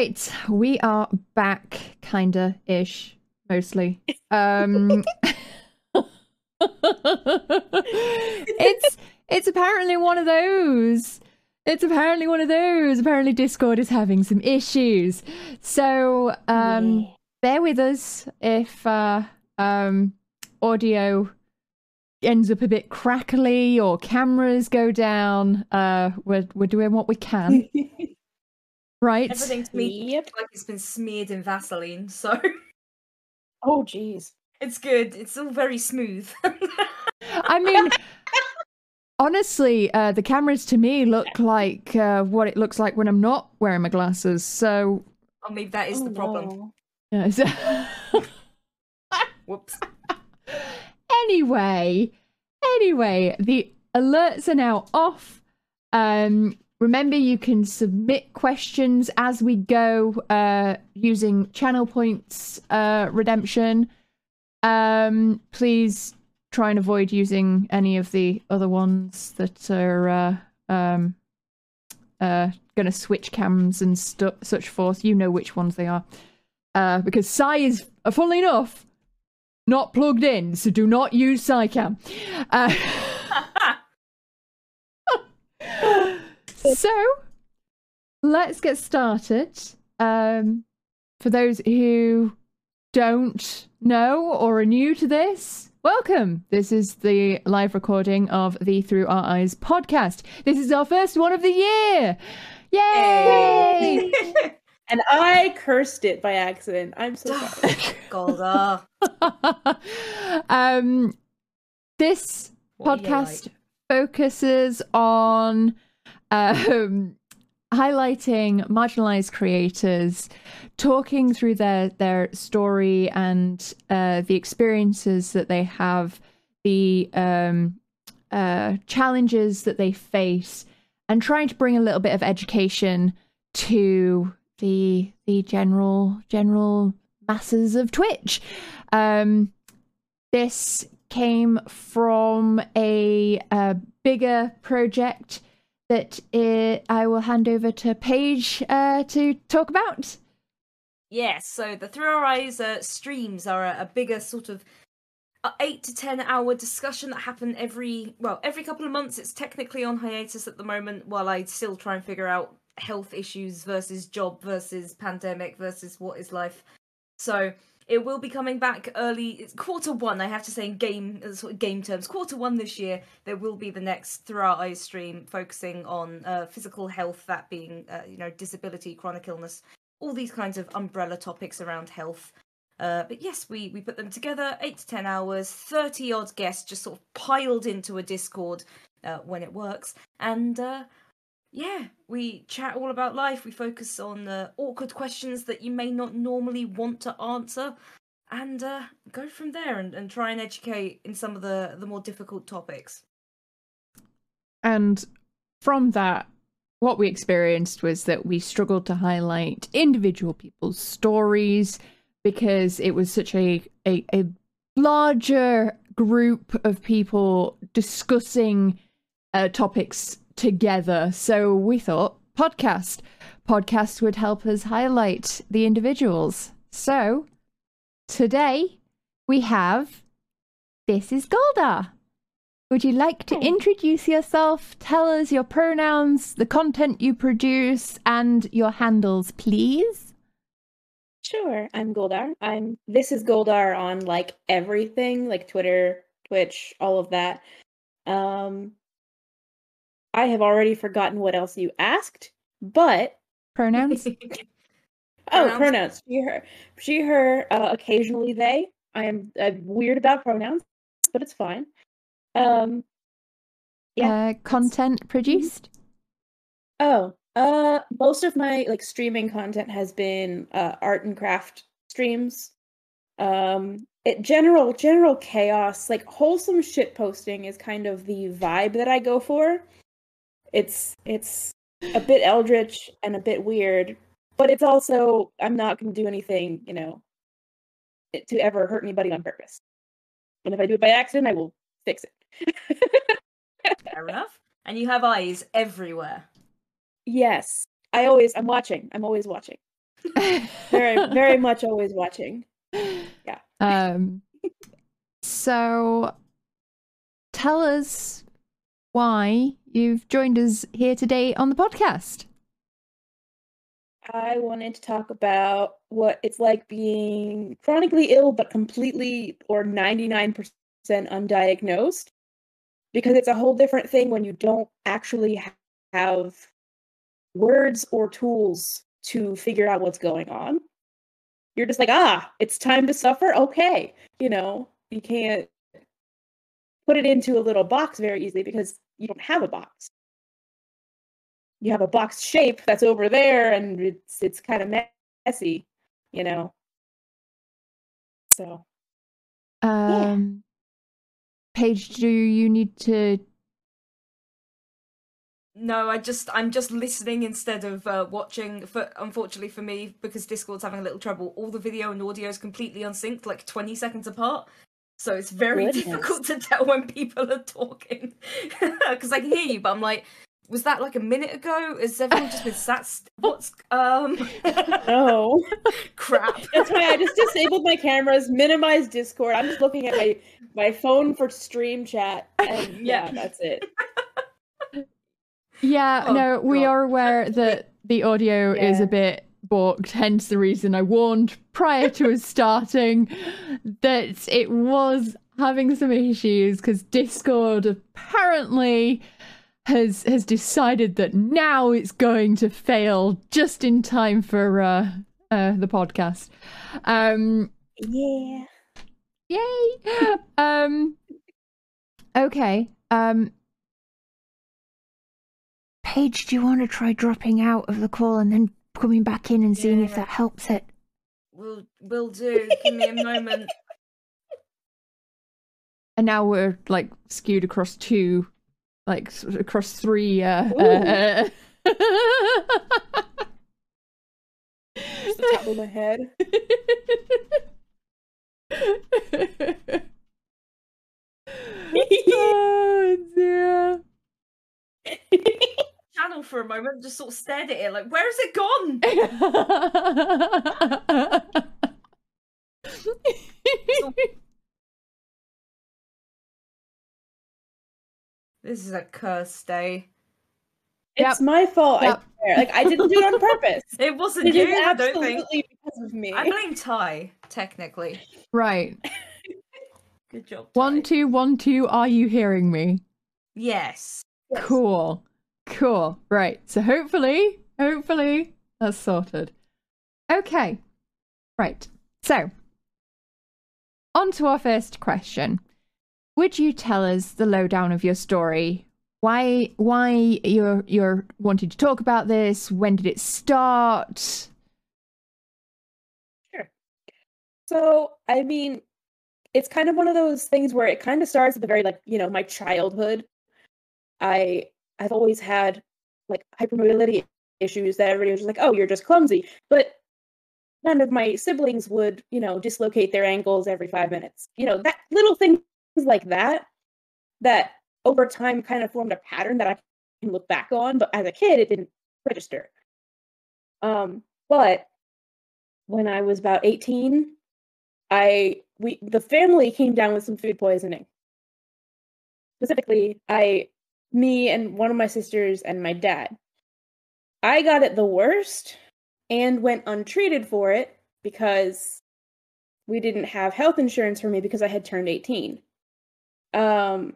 right, we are back, kinda ish, mostly. Um, it's it's apparently one of those. It's apparently one of those. Apparently, Discord is having some issues. So, um, Yeah. bear with us if uh, um, audio ends up a bit crackly or cameras go down. Uh, we're we're doing what we can, right? Everything's me Yep. like it's been smeared in Vaseline, so Oh, jeez. it's good. It's all very smooth. I mean, honestly, uh, the cameras to me look like uh, what it looks like when I'm not wearing my glasses. So, I mean, that is Oh, the problem. no. yeah, Whoops. anyway, anyway, the alerts are now off. Um, remember, you can submit questions as we go uh, using channel points uh, redemption. Um, please try and avoid using any of the other ones that are uh, um, uh, going to switch cams and stu- such forth. You know which ones they are. Uh, because Psy is, funnily enough, not plugged in, so do not use SciCam. Uh, so, let's get started. Um, for those who don't know or are new to this, welcome. This is the live recording of the Through Our Eyes podcast. This is our first one of the year. Yay! And I cursed it by accident. I'm so sorry. Golda. um, this What podcast like? focuses on um, highlighting marginalized creators, talking through their their story and uh, the experiences that they have, the um, uh, challenges that they face, and trying to bring a little bit of education to the the general general masses of Twitch. Um, this came from a, uh bigger project that uh, I will hand over to Paige uh, to talk about. Yes, so the Through Our Eyes uh, streams are a, a bigger sort of eight to ten hour discussion that happen every well every couple of months. It's technically on hiatus at the moment while I still try and figure out health issues versus job versus pandemic versus what is life. So it will be coming back early. It's quarter one. I have to say in game uh, sort of game terms, quarter one this year. There will be the next Through Our Eyes stream focusing on uh, physical health, that being uh, you know disability, chronic illness, all these kinds of umbrella topics around health. Uh, but yes, we we put them together, eight to ten hours, thirty odd guests just sort of piled into a Discord uh, when it works, and uh, yeah, we chat all about life. We focus on uh, awkward questions that you may not normally want to answer, and uh, go from there and, and try and educate in some of the the more difficult topics. And from that, what we experienced was that we struggled to highlight individual people's stories because it was such a, a, a larger group of people discussing uh, topics together. So we thought podcast. Podcast would help us highlight the individuals. So today we have This is Golda. Would you like to introduce yourself, tell us your pronouns, the content you produce, and your handles, please? Sure, I'm Goldar. I'm this is Goldar on like everything, like Twitter, Twitch, all of that. Um I have already forgotten what else you asked, but Pronouns? oh, Pronouns? pronouns. She, her, she, her. Uh, occasionally they. I am uh, weird about pronouns, but it's fine. Um. Yeah. Uh, content produced? Oh, uh, most of my like streaming content has been uh, art and craft streams. Um, it general general chaos, like wholesome shit posting is kind of the vibe that I go for. It's it's a bit eldritch and a bit weird, but it's also I'm not going to do anything, you know, to ever hurt anybody on purpose. And if I do it by accident, I will fix it. Fair enough. And you have eyes everywhere. yes, I always I'm watching. I'm always watching. very, very much always watching. Yeah. Um. So, tell us why you've joined us here today on the podcast. I wanted to talk about what it's like being chronically ill, but completely or 99% undiagnosed. Because it's a whole different thing when you don't actually have words or tools to figure out what's going on. You're just like, ah, it's time to suffer. Okay. You know, you can't put it into a little box very easily because you don't have a box. You have a box shape that's over there and it's it's kind of messy you know? So. Um yeah. paige do you need to no i just i'm just listening instead of uh, watching for unfortunately for me because discord's having a little trouble. All the video and audio is completely unsynced like 20 seconds apart so it's very Goodness. difficult to tell when people are talking because i can hear you but i'm like was that like a minute ago? Has everyone just been sat? St- what's um? no, crap. That's why I just disabled my cameras, minimized Discord. I'm just looking at my my phone for stream chat, and yeah, that's it. Yeah, oh, no, God. we are aware that the audio yeah. is a bit balked, hence the reason I warned prior to us starting that it was having some issues because Discord apparently has has decided that now it's going to fail just in time for uh, uh, the podcast. Um, yeah. Yay. Um, okay. Um, Paige, do you want to try dropping out of the call and then coming back in and seeing yeah. if that helps it? We'll, we'll do. Give me a moment. And now we're like skewed across two like across three. Uh, uh, Just the top of my head. oh dear. Channel for a moment, just sort of stared at it like, where has it gone? This is a cursed day. It's yep. my fault. Yep. I like I didn't do it on purpose. it wasn't it you. Is absolutely because of me. I blame Ty, technically. Right. Good job. Ty. One two one two. Are you hearing me? Yes. Cool. Cool. Right. So hopefully, hopefully that's sorted. Okay. Right. So on to our first question. Would you tell us the lowdown of your story? Why why you're you're wanting to talk about this? When did it start? Sure. So, I mean, it's kind of one of those things where it kind of starts at the very like, you know, my childhood. I I've always had like hypermobility issues that everybody was just like, "Oh, you're just clumsy." But none of my siblings would, you know, dislocate their ankles every 5 minutes. You know, that little things like that that over time kind of formed a pattern that I can look back on, but as a kid it didn't register. Um, but when I was about 18, I we the family came down with some food poisoning. Specifically, I me and one of my sisters and my dad. I got it the worst and went untreated for it because we didn't have health insurance for me because I had turned 18. Um,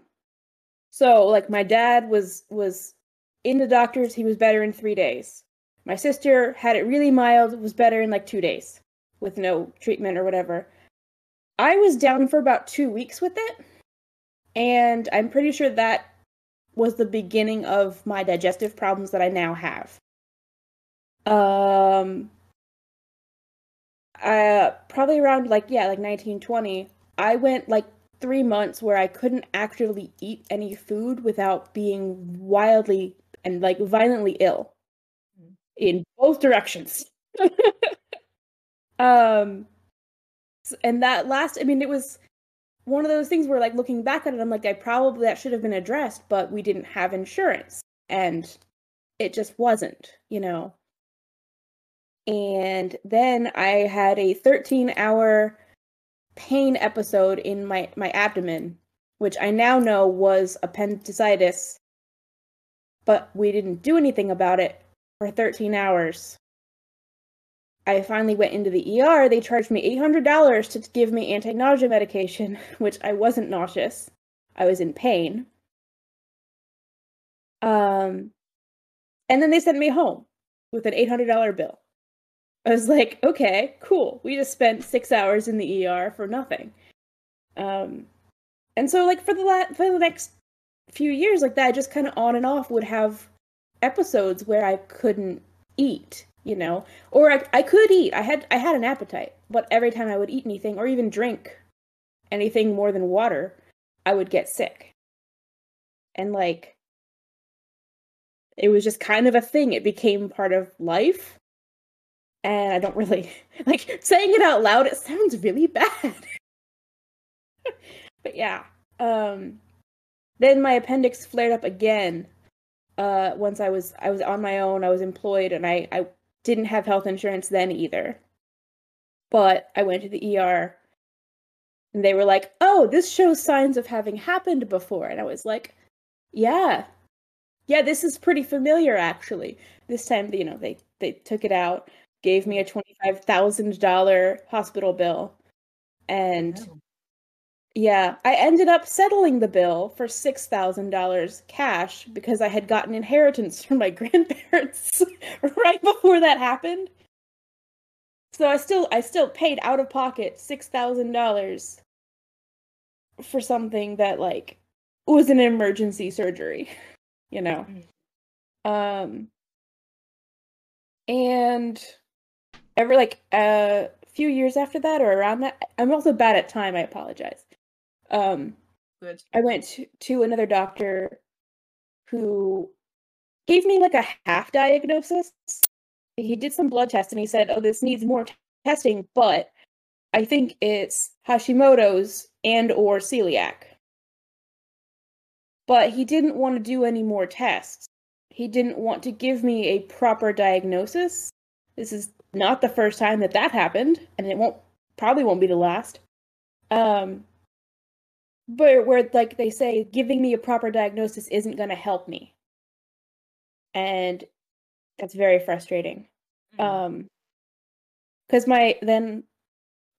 so like my dad was was in the doctors, he was better in three days. My sister had it really mild, was better in like two days with no treatment or whatever. I was down for about two weeks with it, and I'm pretty sure that was the beginning of my digestive problems that I now have. Um, uh, probably around like yeah, like 1920, I went like three months where I couldn't actually eat any food without being wildly and like violently ill mm. in both directions. um, and that last, I mean, it was one of those things where, like, looking back at it, I'm like, I probably that should have been addressed, but we didn't have insurance, and it just wasn't, you know. And then I had a 13 hour pain episode in my, my abdomen, which I now know was appendicitis. But we didn't do anything about it for 13 hours. I finally went into the ER. They charged me $800 to give me anti nausea medication, which I wasn't nauseous. I was in pain. Um, and then they sent me home with an $800 bill. I was like, okay, cool. We just spent six hours in the ER for nothing. Um, and so, like for the la- for the next few years, like that, I just kind of on and off would have episodes where I couldn't eat, you know, or I, I could eat. I had I had an appetite, but every time I would eat anything or even drink anything more than water, I would get sick. And like it was just kind of a thing. It became part of life. And I don't really like saying it out loud, it sounds really bad. but yeah. Um then my appendix flared up again. Uh once I was I was on my own, I was employed and I I didn't have health insurance then either. But I went to the ER and they were like, "Oh, this shows signs of having happened before." And I was like, "Yeah, yeah, this is pretty familiar actually. This time, you know, they they took it out, gave me a twenty five thousand dollar hospital bill, and Oh. Yeah, I ended up settling the bill for six thousand dollars cash because I had gotten inheritance from my grandparents right before that happened. So I still I still paid out of pocket six thousand dollars for something that like was an emergency surgery, you know. Um and every like a few years after that or around that I'm also bad at time, I apologize. Um Good. I went to, to another doctor who gave me like a half diagnosis. He did some blood tests and he said, "Oh, this needs more t- testing, but I think it's Hashimoto's and or celiac." But he didn't want to do any more tests. He didn't want to give me a proper diagnosis. This is not the first time that that happened, and it won't probably won't be the last. Um but where like they say giving me a proper diagnosis isn't going to help me. And that's very frustrating. Mm. um because my then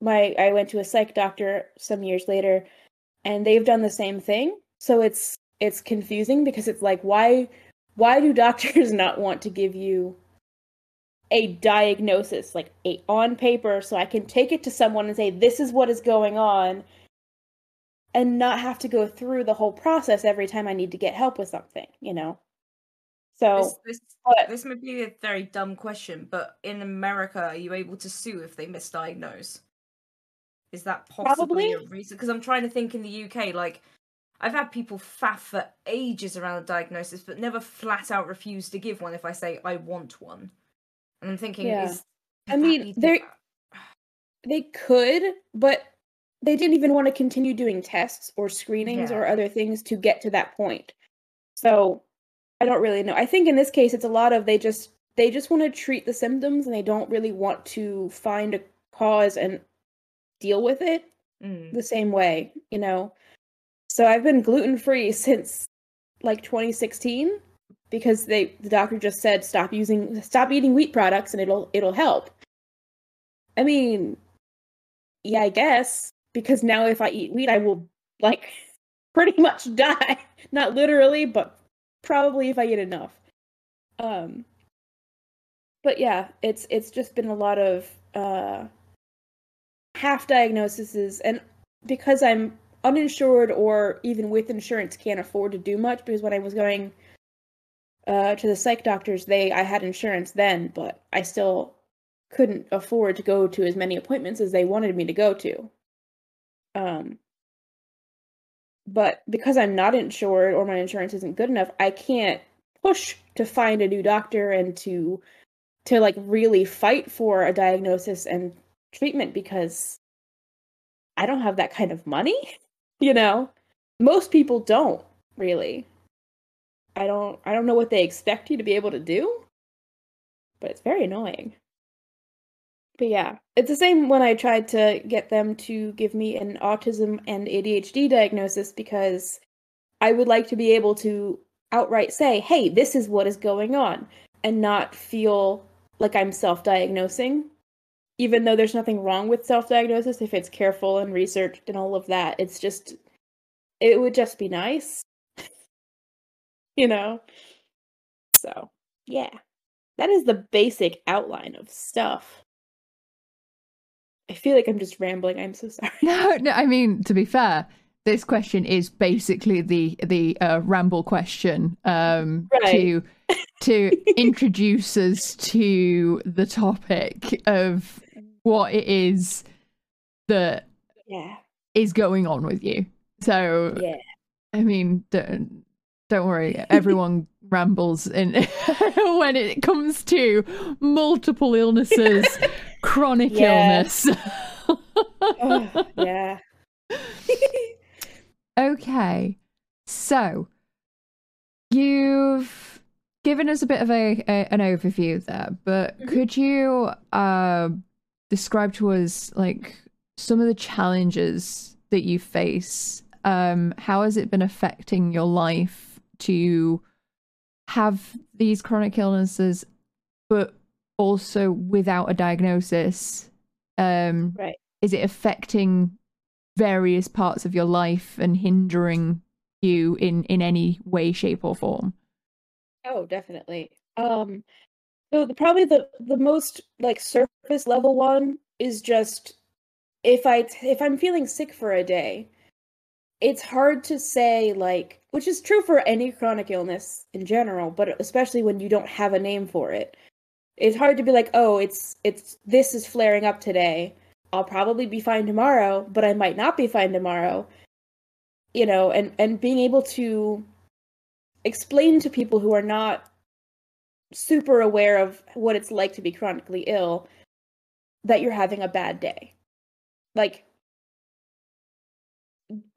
my i went to a psych doctor some years later and they've done the same thing. So it's it's confusing because it's like why why do doctors not want to give you a diagnosis like a on paper so i can take it to someone and say this is what is going on and not have to go through the whole process every time I need to get help with something, you know? So, this, this, but this may be a very dumb question, but in America, are you able to sue if they misdiagnose? Is that possibly a reason? Because I'm trying to think in the UK, like, I've had people faff for ages around a diagnosis, but never flat out refuse to give one if I say I want one. And I'm thinking, Yeah. is I mean, be there- the- they could, but they didn't even want to continue doing tests or screenings Yeah. or other things to get to that point. So, I don't really know. I think in this case it's a lot of they just they just want to treat the symptoms and they don't really want to find a cause and deal with it Mm. the same way, you know. So I've been gluten free since like 2016 because they the doctor just said stop using stop eating wheat products and it'll it'll help. I mean, yeah, I guess because now if I eat wheat I will like pretty much die. Not literally, but probably if I eat enough. Um but yeah, it's it's just been a lot of uh half diagnoses and because I'm uninsured or even with insurance can't afford to do much because when I was going uh, to the psych doctors, they I had insurance then, but I still couldn't afford to go to as many appointments as they wanted me to go to. Um, but because I'm not insured or my insurance isn't good enough, I can't push to find a new doctor and to to like really fight for a diagnosis and treatment because I don't have that kind of money, you know. Most people don't really. I don't I don't know what they expect you to be able to do, but it's very annoying. But yeah, it's the same when I tried to get them to give me an autism and ADHD diagnosis because I would like to be able to outright say, hey, this is what is going on, and not feel like I'm self diagnosing. Even though there's nothing wrong with self diagnosis if it's careful and researched and all of that, it's just, it would just be nice. you know? So, yeah. That is the basic outline of stuff. I feel like I'm just rambling. I'm so sorry. No, no. I mean, to be fair, this question is basically the the uh, ramble question um, Right. to to introduce us to the topic of what it is that Yeah. is going on with you. So, Yeah. I mean, don't don't worry. Everyone rambles in when it comes to multiple illnesses, chronic illness. Yeah. Okay, so you've given us a bit of a, a an overview there, but Mhm. could you uh, describe to us like some of the challenges that you face? Um, how has it been affecting your life to have these chronic illnesses, but also without a diagnosis? Um, Right. Is it affecting various parts of your life and hindering you in in any way shape or form Oh, definitely. Um, so the probably the the most like surface level one is just if I t- if I'm feeling sick for a day, it's hard to say like which is true for any chronic illness in general, but especially when you don't have a name for it. It's hard to be like, "Oh, it's it's this is flaring up today. I'll probably be fine tomorrow, but I might not be fine tomorrow." You know, and and being able to explain to people who are not super aware of what it's like to be chronically ill that you're having a bad day. Like,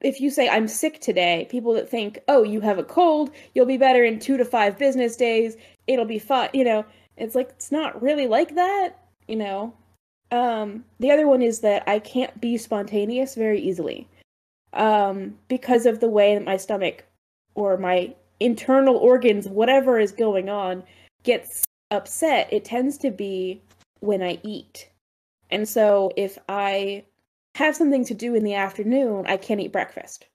if you say, I'm sick today, people that think, oh, you have a cold, you'll be better in two to five business days, it'll be fine, you know, it's like, it's not really like that, you know. Um, the other one is that I can't be spontaneous very easily um, because of the way that my stomach or my internal organs, whatever is going on, gets upset, it tends to be when I eat. And so if I have something to do in the afternoon, I can't eat breakfast.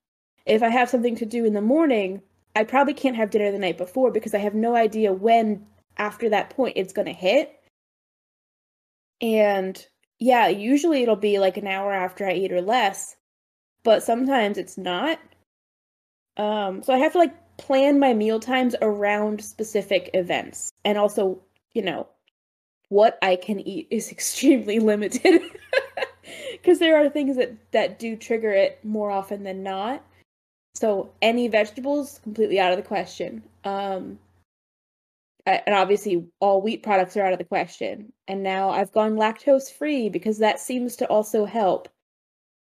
If I have something to do in the morning, I probably can't have dinner the night before because I have no idea when after that point it's going to hit. And yeah, usually it'll be like an hour after I eat or less, but sometimes it's not. Um, so I have to like plan my meal times around specific events. And also, you know, what I can eat is extremely limited. Because there are things that, that do trigger it more often than not. So any vegetables, completely out of the question. Um, and obviously all wheat products are out of the question. And now I've gone lactose free because that seems to also help.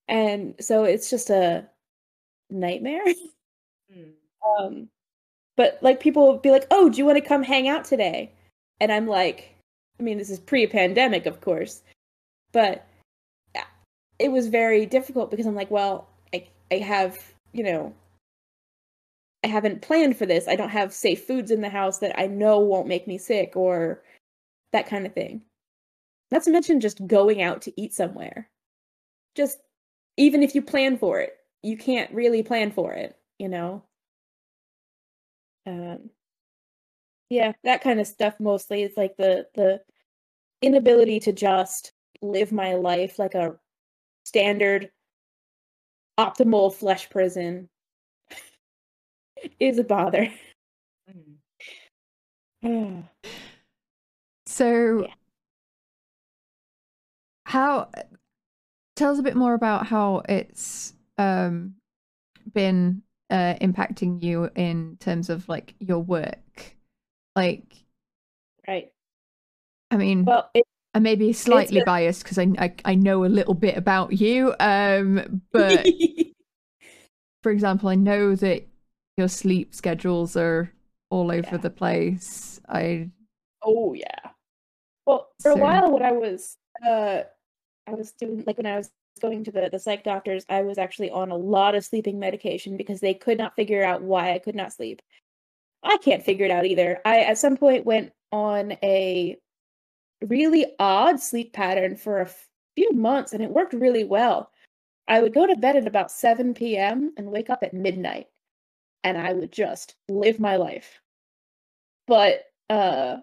And so it's just a nightmare. Um, but like people will be like, "Oh, do you want to come hang out today?" And I'm like, I mean, this is pre-pandemic, of course, but it was very difficult because I'm like, well, I I have you know, I haven't planned for this. I don't have safe foods in the house that I know won't make me sick or that kind of thing. Not to mention just going out to eat somewhere. Just even if you plan for it, you can't really plan for it, you know um yeah that kind of stuff mostly is like the the inability to just live my life like a standard optimal flesh prison is a bother Mm. so Yeah. how tell us a bit more about how it's um been uh impacting you in terms of like your work like right i mean well it, i may be slightly a- biased because I, I i know a little bit about you um but for example i know that your sleep schedules are all over Yeah. the place i oh yeah well for a while when i was uh I was doing like when I was going to the the psych doctors, I was actually on a lot of sleeping medication because they could not figure out why I could not sleep. I can't figure it out either. I at some point went on a really odd sleep pattern for a few months and it worked really well. I would go to bed at about 7 p.m. and wake up at midnight and I would just live my life. But uh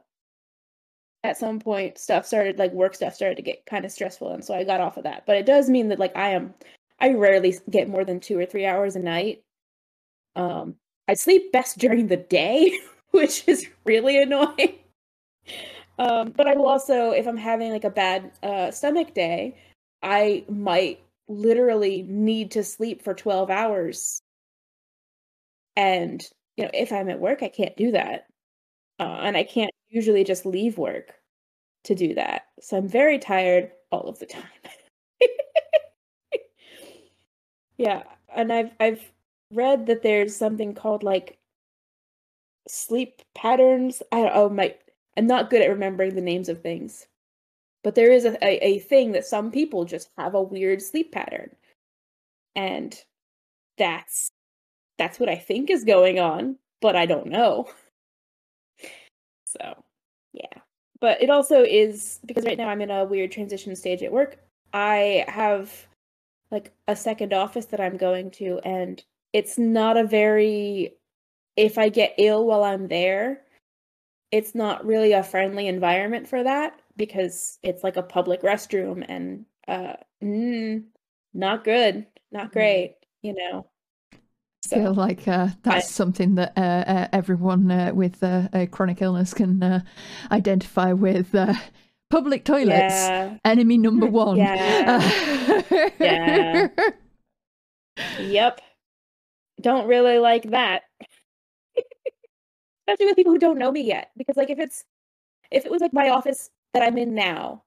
at some point stuff started like work stuff started to get kind of stressful and so I got off of that. But it does mean that like I am I rarely get more than 2 or 3 hours a night. Um I sleep best during the day, which is really annoying. Um but I will also if I'm having like a bad uh stomach day, I might literally need to sleep for 12 hours. And you know, if I'm at work, I can't do that. Uh, and I can't usually just leave work to do that. So I'm very tired all of the time. yeah, and I've I've read that there's something called like sleep patterns. I don't oh my I'm not good at remembering the names of things. But there is a, a, a thing that some people just have a weird sleep pattern. And that's that's what I think is going on, but I don't know. So, yeah. But it also is because right now I'm in a weird transition stage at work. I have like a second office that I'm going to, and it's not a very, if I get ill while I'm there, it's not really a friendly environment for that because it's like a public restroom and uh mm, not good not Mm-hmm. great you know I feel like uh, that's something that uh, uh, everyone uh, with uh, a chronic illness can uh, identify with. Uh, public toilets, yeah enemy number one. Yeah. Yeah. yep don't really like that especially with people who don't know me yet because like if it's if it was like my office that i'm in now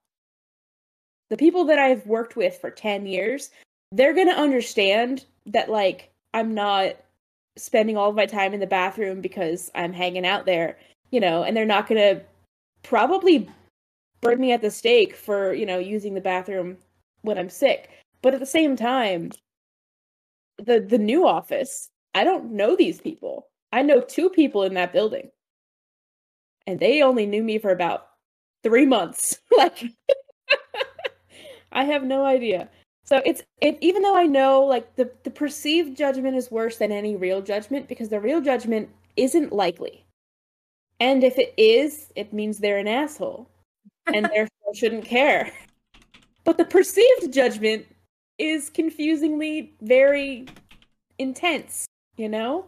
the people that i've worked with for 10 years they're gonna understand that like i'm not spending all of my time in the bathroom because i'm hanging out there you know and they're not gonna probably burn me at the stake for you know using the bathroom when i'm sick. But at the same time the the new office i don't know these people i know two people in that building. And they only knew me for about three months. Like i have no idea. So it's it even though i know like the the perceived judgment is worse than any real judgment because the real judgment isn't likely. And if it is it means they're an asshole and therefore shouldn't care. But the perceived judgment is confusingly very intense you know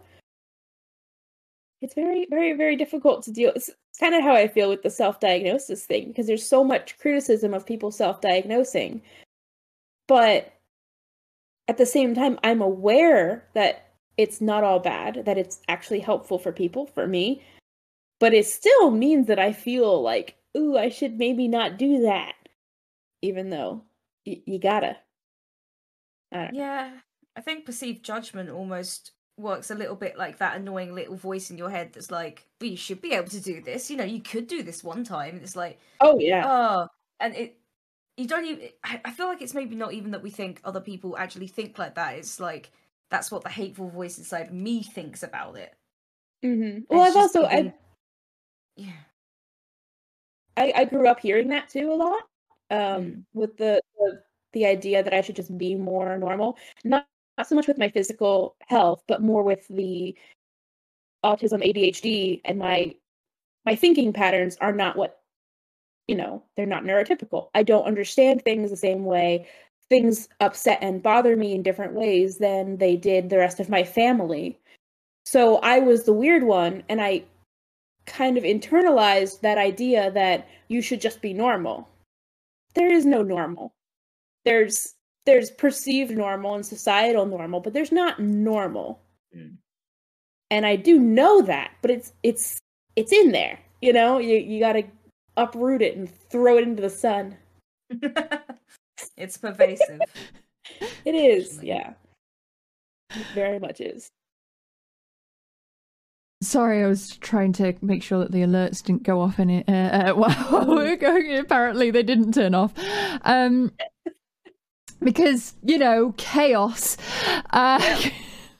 it's very very very difficult to deal it's, it's kind of how i feel with the self-diagnosis thing because there's so much criticism of people self-diagnosing but at the same time i'm aware that it's not all bad that it's actually helpful for people for me but it still means that i feel like ooh i should maybe not do that even though y- you gotta I. Yeah, I think perceived judgment almost works a little bit like that annoying little voice in your head that's like, well, you should be able to do this. You know, you could do this one time. It's like, oh yeah oh, and it, you don't even, I feel like it's maybe not even that we think other people actually think like that. It's like, that's what the hateful voice inside me thinks about it. Mm-hmm. well i've also I, even- Yeah. I i grew up hearing that too a lot um Mm. with the, the the idea that i should just be more normal not not so much with my physical health but more with the autism adhd and my my thinking patterns are not what you know they're not neurotypical. I don't understand things the same way. Things upset and bother me in different ways than they did the rest of my family. So i was the weird one and i kind of internalized that idea that you should just be normal. There is no normal. There's there's perceived normal and societal normal but there's not normal Mm. and i do know that but it's it's it's in there you know you you got to uproot it and throw it into the sun it's pervasive. it is yeah it very much is Sorry, I was trying to make sure that the alerts didn't go off in it uh, uh, while we were going. Apparently, they didn't turn off. Um, because, you know, chaos. Uh,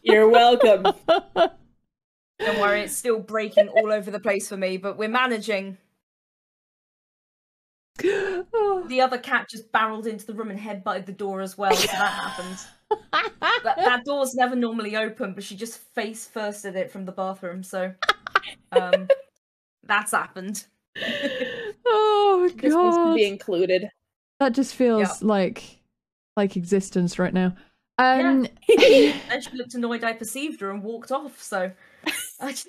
You're welcome. Don't worry, it's still breaking all over the place for me, but we're managing. The other cat just barreled into the room and head butted the door as well, so that happened. That, that door's never normally open, but she just face firsted it from the bathroom, so um, that's happened. oh, This needs to God. be included. That just feels Yeah. like like existence right now. Um, Then she looked annoyed I perceived her and walked off, so I just,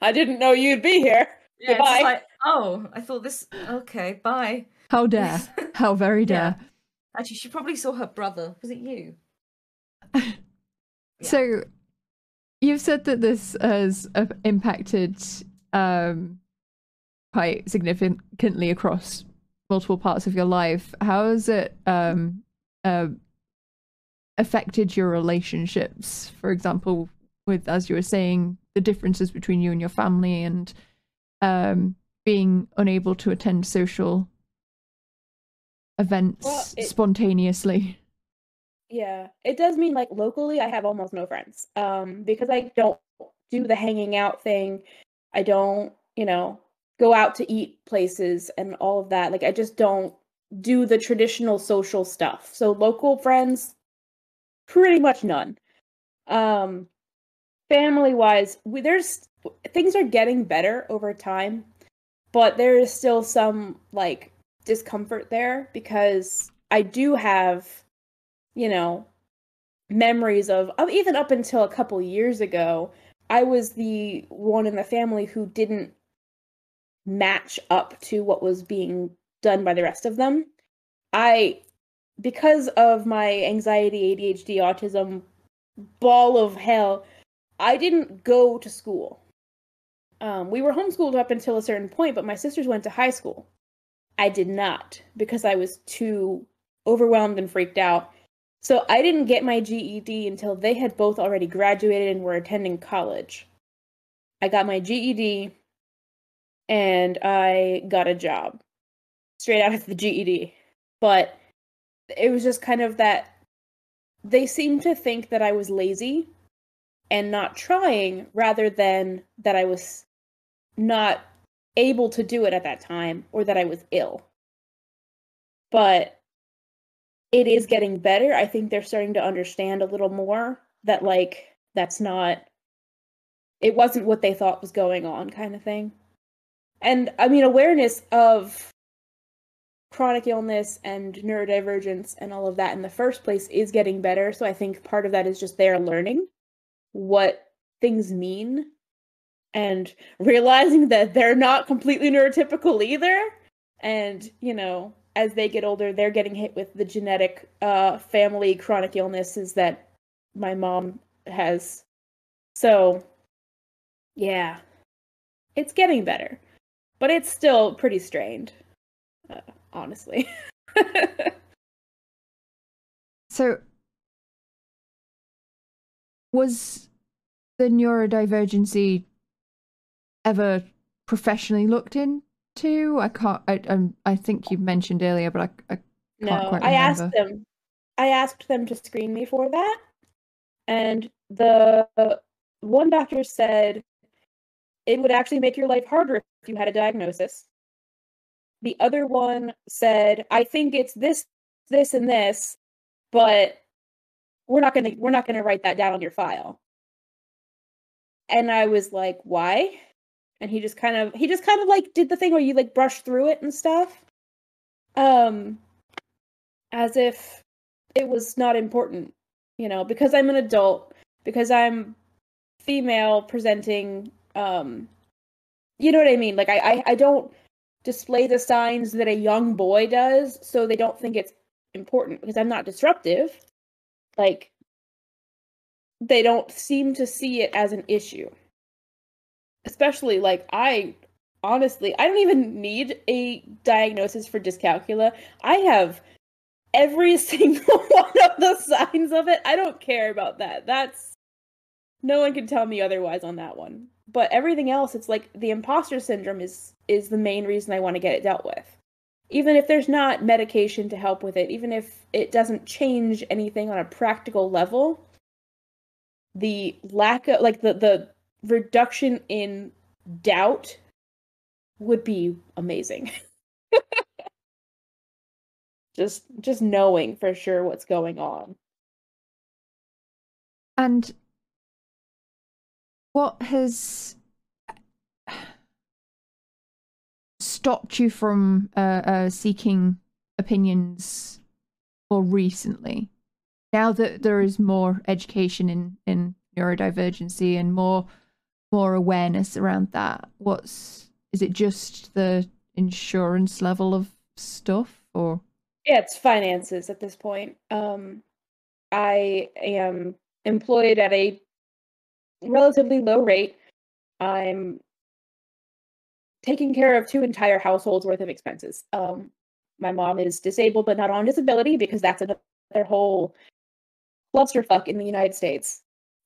I didn't know you'd be here. yeah, it's Goodbye. like, oh, I thought this okay, bye. how dare. How very Yeah. dare. Actually, she probably saw her brother. Was it you? Yeah. So, you've said that this has uh, impacted um, quite significantly across multiple parts of your life. How has it um, uh, affected your relationships? For example, with as you were saying, the differences between you and your family, and um, being unable to attend social events Well, it- spontaneously. Yeah, it does mean like locally, I have almost no friends. Um, because I don't do the hanging out thing. I don't, you know, go out to eat places and all of that. Like, I just don't do the traditional social stuff. So, local friends, pretty much none. Um, family wise, we, there's things are getting better over time, but there is still some like discomfort there because I do have you know, memories of, of even up until a couple years ago, I was the one in the family who didn't match up to what was being done by the rest of them. I, because of my anxiety, ADHD, autism, ball of hell, I didn't go to school. Um, we were homeschooled up until a certain point, but my sisters went to high school. I did not because I was too overwhelmed and freaked out. So I didn't get my GED until they had both already graduated and were attending college. I got my GED and I got a job straight out of the GED. But it was just kind of that they seemed to think that I was lazy and not trying rather than that I was not able to do it at that time or that I was ill. But it is getting better. I think they're starting to understand a little more that like that's not it wasn't what they thought was going on kind of thing. And I mean awareness of chronic illness and neurodivergence and all of that in the first place is getting better. So I think part of that is just they're learning what things mean and realizing that they're not completely neurotypical either. And, you know, as they get older, they're getting hit with the genetic uh, family chronic illnesses that my mom has. So, yeah, it's getting better, but it's still pretty strained, honestly. So, was the neurodivergency ever professionally looked into? I can't. I um, I think you mentioned earlier, but I, I Can't no, quite I asked them. I asked them to screen me for that, and the one doctor said it would actually make your life harder if you had a diagnosis. The other one said, "I think it's this, this, and this, but we're not gonna we're not gonna write that down on your file." And I was like, "Why?" And he just kind of he just kind of like did the thing where you like brush through it and stuff. Um as if it was not important, you know, because I'm an adult, because I'm female presenting um you know what I mean? Like I I, I don't display the signs that a young boy does, so they don't think it's important because I'm not disruptive. Like they don't seem to see it as an issue. Especially like I honestly, I don't even need a diagnosis for dyscalculia. I have every single one of the signs of it. I don't care about that. That's no one can tell me otherwise on that one. But everything else, it's like the imposter syndrome is is the main reason I want to get it dealt with. Even if there's not medication to help with it, even if it doesn't change anything on a practical level, the lack of like the the reduction in doubt would be amazing. just just knowing for sure what's going on. And what has stopped you from uh, uh, seeking opinions more recently? Now that there is more education in in neurodivergency and more more awareness around that, what's is it just the insurance level of stuff or? Yeah, it's finances at this point. Um, I am employed at a relatively low rate. I'm taking care of two entire households worth of expenses. Um, my mom is disabled but not on disability because that's another whole clusterfuck in the United States.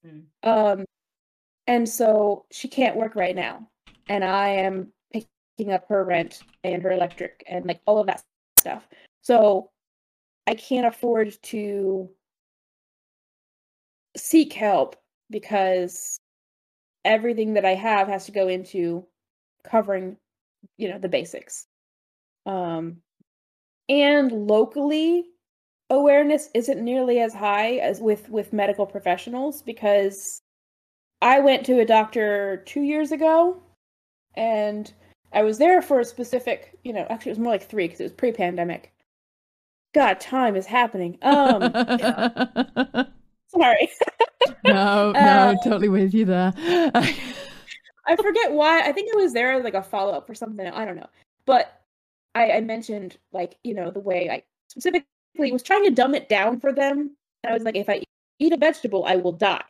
Mm. Um, and so she can't work right now, and I am picking up her rent and her electric and like all of that stuff. So I can't afford to seek help because everything that I have has to go into covering, you know, the basics. Um, and locally, awareness isn't nearly as high as with with medical professionals because I went to a doctor two years ago, and I was there for a specific, you know, actually it was more like three because it was pre-pandemic. God, time is happening. Um, sorry. no, no, uh, totally with you there. I forget why. I think it was there like a follow up or something. I don't know. But I, I mentioned like you know the way I specifically was trying to dumb it down for them. I was like, if I eat a vegetable, I will die.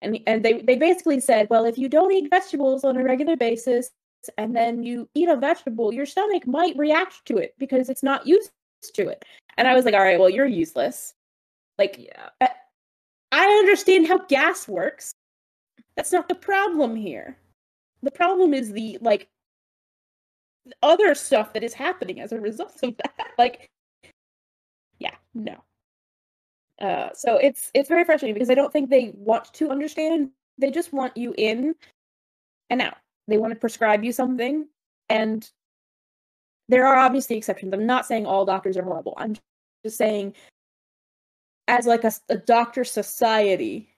And and they they basically said, well, if you don't eat vegetables on a regular basis and then you eat a vegetable, your stomach might react to it because it's not used to it. And I was like, all right, well, you're useless. Like, yeah. I, understand how gas works. That's not the problem here. The problem is the like other stuff that is happening as a result of that. Like, yeah, no. Uh, so it's it's very frustrating because I don't think they want to understand. They just want you in and out. They want to prescribe you something, and there are obviously exceptions. I'm not saying all doctors are horrible. I'm just saying, as like a, a doctor society,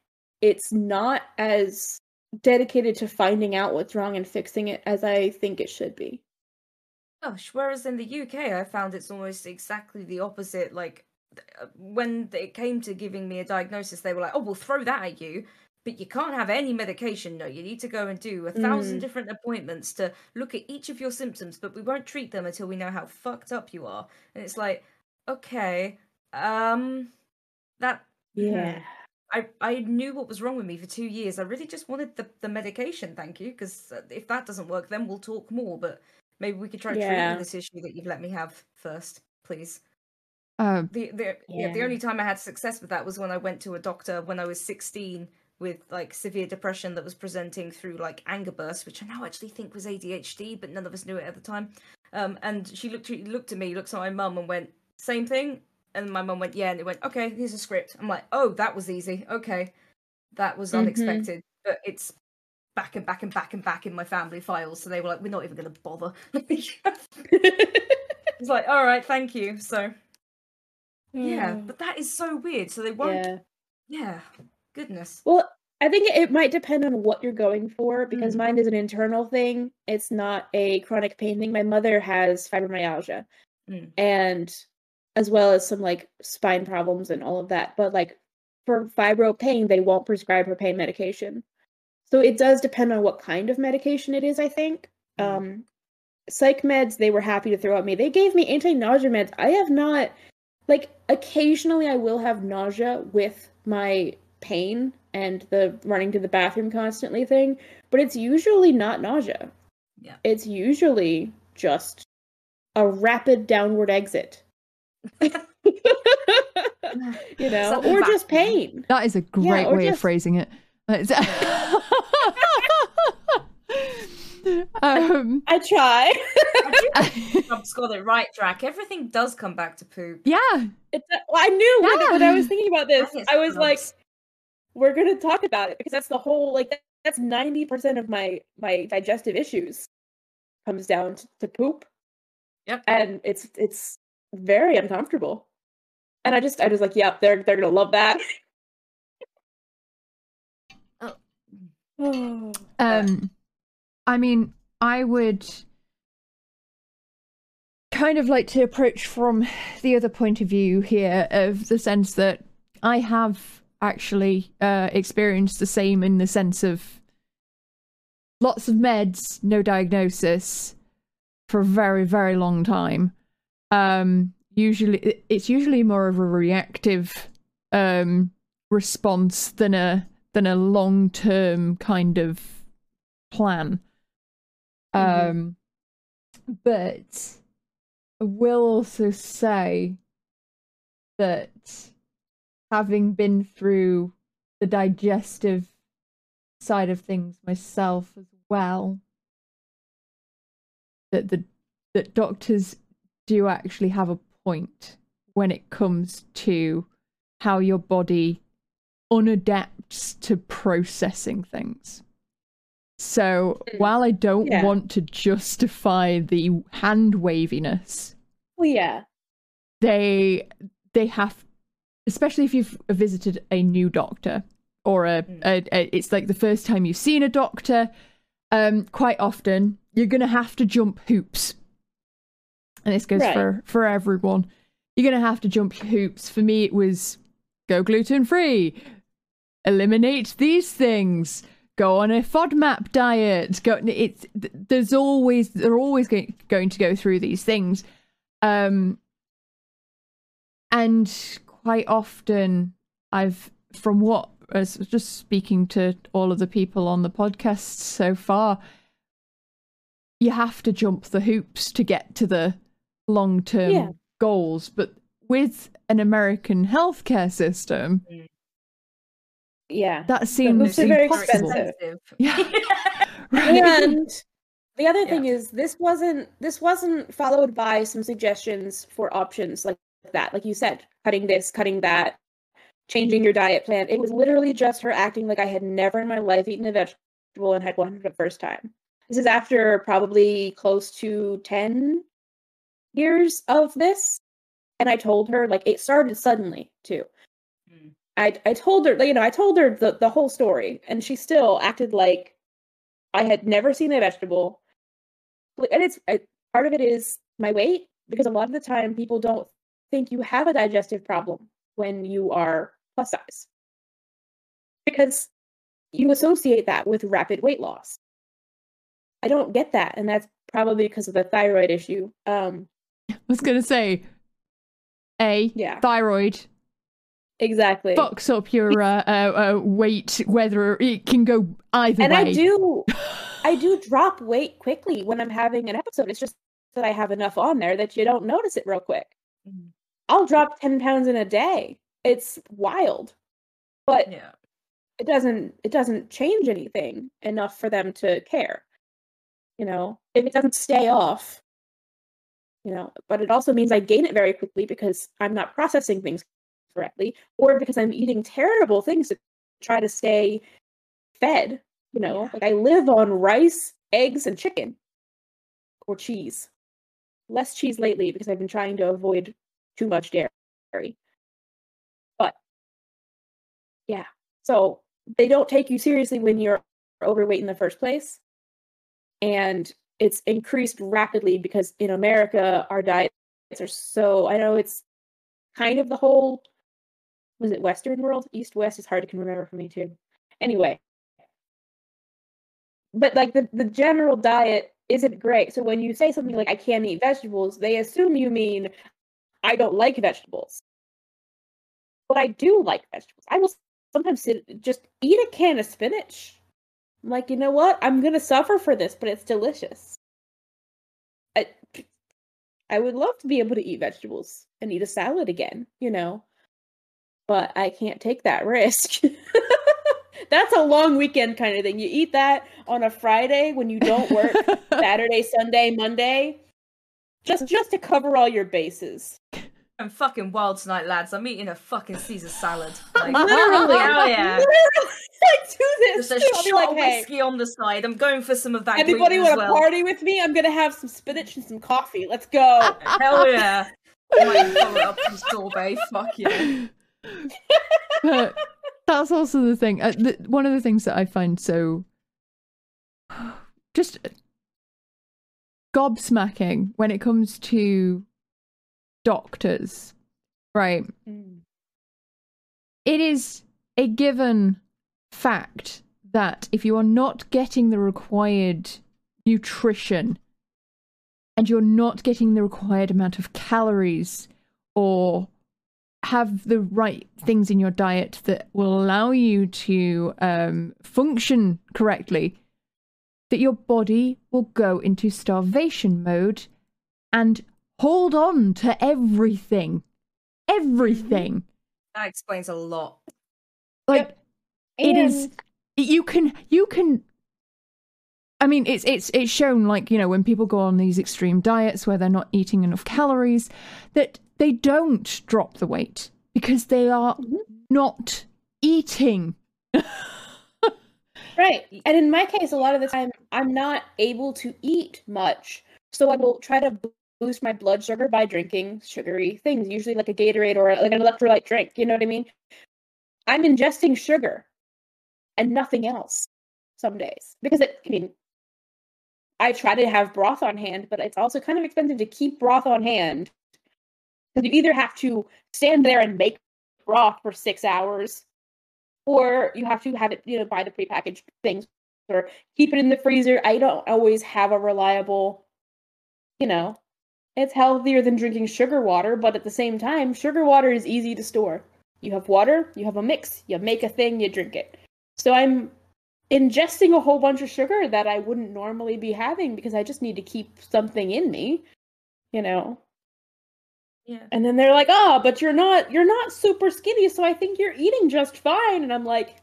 it's not as dedicated to finding out what's wrong and fixing it as I think it should be. Gosh, whereas in the UK, I found it's almost exactly the opposite. Like, uh, when it came to giving me a diagnosis, they were like, oh, we'll throw that at you, but you can't have any medication. No, you need to go and do a thousand mm. different appointments to look at each of your symptoms, but we won't treat them until we know how fucked up you are. And it's like, okay, um, that. Yeah. I, I knew what was wrong with me for two years. I really just wanted the, the medication, thank you, because uh, if that doesn't work, then we'll talk more. But maybe we could try yeah. treating this issue that you've let me have first, please. Uh, the the yeah. yeah. the only time I had success with that was when I went to a doctor when I was sixteen with like severe depression that was presenting through like anger bursts, which I now actually think was ADHD, but none of us knew it at the time. Um, and she looked looked at me, looked at my mum, and went, "Same thing." And my mum went, "Yeah," and it went, "Okay, here's a script." I'm like, "Oh, that was easy. Okay, that was mm-hmm. unexpected." But it's back and back and back and back in my family files, so they were like, "We're not even going to bother." it's like, "All right, thank you." So, yeah, mm. but that is so weird. So they won't. Yeah. yeah. Goodness. Well, I think it might depend on what you're going for because mm. mine is an internal thing. It's not a chronic pain thing. My mother has fibromyalgia mm. and as well as some like spine problems and all of that. But like for fibro pain, they won't prescribe her pain medication. So it does depend on what kind of medication it is, I think. Mm. Um psych meds they were happy to throw at me. They gave me anti-nausea meds. I have not like occasionally I will have nausea with my pain and the running to the bathroom constantly thing, but it's usually not nausea. Yeah. It's usually just a rapid downward exit. you know, or just pain. That is a great yeah, way just, of phrasing it. um, I try. Rob's got it right, Drac. Everything does come back to poop. yeah, It's, well, I knew when, when I was thinking about this, I was like, we're gonna talk about it because that's the whole like that- that's ninety percent of my my digestive issues comes down to, to poop. Yep. And it's it's very uncomfortable. And I just I was like, yep, they're they're gonna love that. Oh. Um, I mean, I would kind of like to approach from the other point of view here, of the sense that I have actually uh, experienced the same in the sense of lots of meds, no diagnosis for a very, very long time. Um, usually, it's usually more of a reactive um, response than a than a long term kind of plan. Mhm. Um, but I will also say that having been through the digestive side of things myself as well, that the that doctors do you actually have a point when it comes to how your body unadapts to processing things. So Mm. while I don't Yeah. want to justify the hand waviness, Well, yeah. they they have especially if you've visited a new doctor or a, Mm. a, a it's like the first time you've seen a doctor um quite often you're going to have to jump hoops and this goes Right. for for everyone. You're going to have to jump hoops. For me it was go gluten free eliminate these things. Go on a fodmap diet. Go it's there's always they're always going, going to go through these things. Um and quite often i've from what as just speaking to all of the people on the podcast so far you have to jump the hoops to get to the long term Yeah. goals but with an american healthcare system mm. Yeah. that seems very impossible. expensive. yeah right? and the other Yeah. thing is this wasn't this wasn't followed by some suggestions for options like that like you said cutting this cutting that changing your diet plan it was literally just her acting like i had never in my life eaten a vegetable and had one for the first time this is after probably close to 10 years of this and i told her like it started suddenly too Mm. I, I told her, you know, I told her the, the whole story, and she still acted like I had never seen a vegetable. And it's I, part of it is my weight, because a lot of the time people don't think you have a digestive problem when you are plus size, because you associate that with rapid weight loss. I don't get that, and that's probably because of the thyroid issue. Um, I was gonna say, a yeah, thyroid exactly. fucks up your uh, uh, uh, weight, whether it can go either and way. And I do I do drop weight quickly when I'm having an episode. It's just that I have enough on there that you don't notice it real quick. Mhm. I'll drop 10 pounds in a day. It's wild. But yeah. it doesn't it doesn't change anything enough for them to care. You know, if it doesn't stay off, you know, but it also means I gain it very quickly because I'm not processing things correctly or because I'm eating terrible things to try to stay fed, you know. Yeah. Like I live on rice, eggs and chicken or cheese. Less cheese lately because I've been trying to avoid too much dairy. But yeah. So they don't take you seriously when you're overweight in the first place. And it's increased rapidly because in America, our diets are so, I know it's kind of the whole, was it Western world? East, West is hard to remember for me too. Anyway. But like the, the general diet isn't great. So when you say something like, I can't eat vegetables, they assume you mean, I don't like vegetables. But I do like vegetables. I will sometimes sit, just eat a can of spinach. I'm like, you know what? I'm gonna suffer for this, but it's delicious. I, I would love to be able to eat vegetables and eat a salad again, you know, but I can't take that risk. that's a long weekend kind of thing. You eat that on a Friday when you don't work Saturday, Sunday, Monday, just just to cover all your bases. I'm fucking wild tonight, lads. I'm eating a fucking Caesar salad. Like, Literally, hell yeah. literally, I do this. Just a too. I'll be shot like, of hey, whiskey on the side. I'm going for some of that. anybody want to well. party with me? I'm gonna have some spinach and some coffee. Let's go. Hell yeah. I might follow it up some sorbet. Fuck yeah. but that's also the thing. Uh, the, one of the things that I find so just gobsmacking when it comes to doctors, right? It is a given fact that if you are not getting the required nutrition and you're not getting the required amount of calories or have the right things in your diet that will allow you to um, function correctly, that your body will go into starvation mode and hold on to everything. Everything. That explains a lot. Like it is And- you can you can I mean it's it's it's shown like, you know, when people go on these extreme diets where they're not eating enough calories that they don't drop the weight because they are Mhm. not eating. Right. And in my case, a lot of the time, I'm not able to eat much. So I will try to bo- boost my blood sugar by drinking sugary things, usually like a Gatorade or like an electrolyte drink. You know what I mean? I'm ingesting sugar and nothing else some days because it, I mean, I try to have broth on hand, but it's also kind of expensive to keep broth on hand because you either have to stand there and make broth for six hours or you have to have it, you know, buy the prepackaged things or keep it in the freezer. I don't always have a reliable, you know, it's healthier than drinking sugar water, but at the same time, sugar water is easy to store. You have water, you have a mix, you make a thing, you drink it. So I'm ingesting a whole bunch of sugar that I wouldn't normally be having because I just need to keep something in me, you know. Yeah. And then they're like, "Oh, but you're not you're not super skinny, so I think you're eating just fine." And I'm like,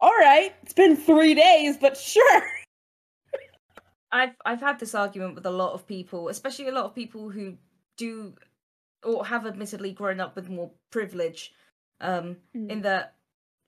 "All right, it's been 3 days, but sure." I've I've had this argument with a lot of people, especially a lot of people who do or have admittedly grown up with more privilege. Um, Mm. in that,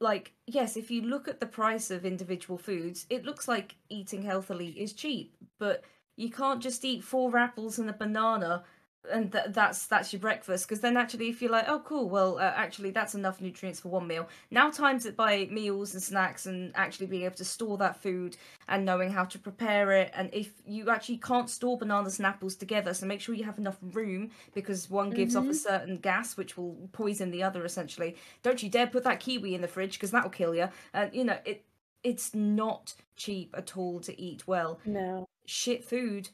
like, yes, if you look at the price of individual foods, it looks like eating healthily is cheap, but you can't just eat four apples and a banana and th- that's that's your breakfast because then actually if you're like oh cool well uh, actually that's enough nutrients for one meal. Now times it by meals and snacks and actually being able to store that food and knowing how to prepare it and if you actually can't store bananas and apples together so make sure you have enough room because one gives off a Mhm. certain gas which will poison the other essentially. Don't you dare put that kiwi in the fridge because that'll kill you and you know it it's not cheap at all to eat well. No. shit food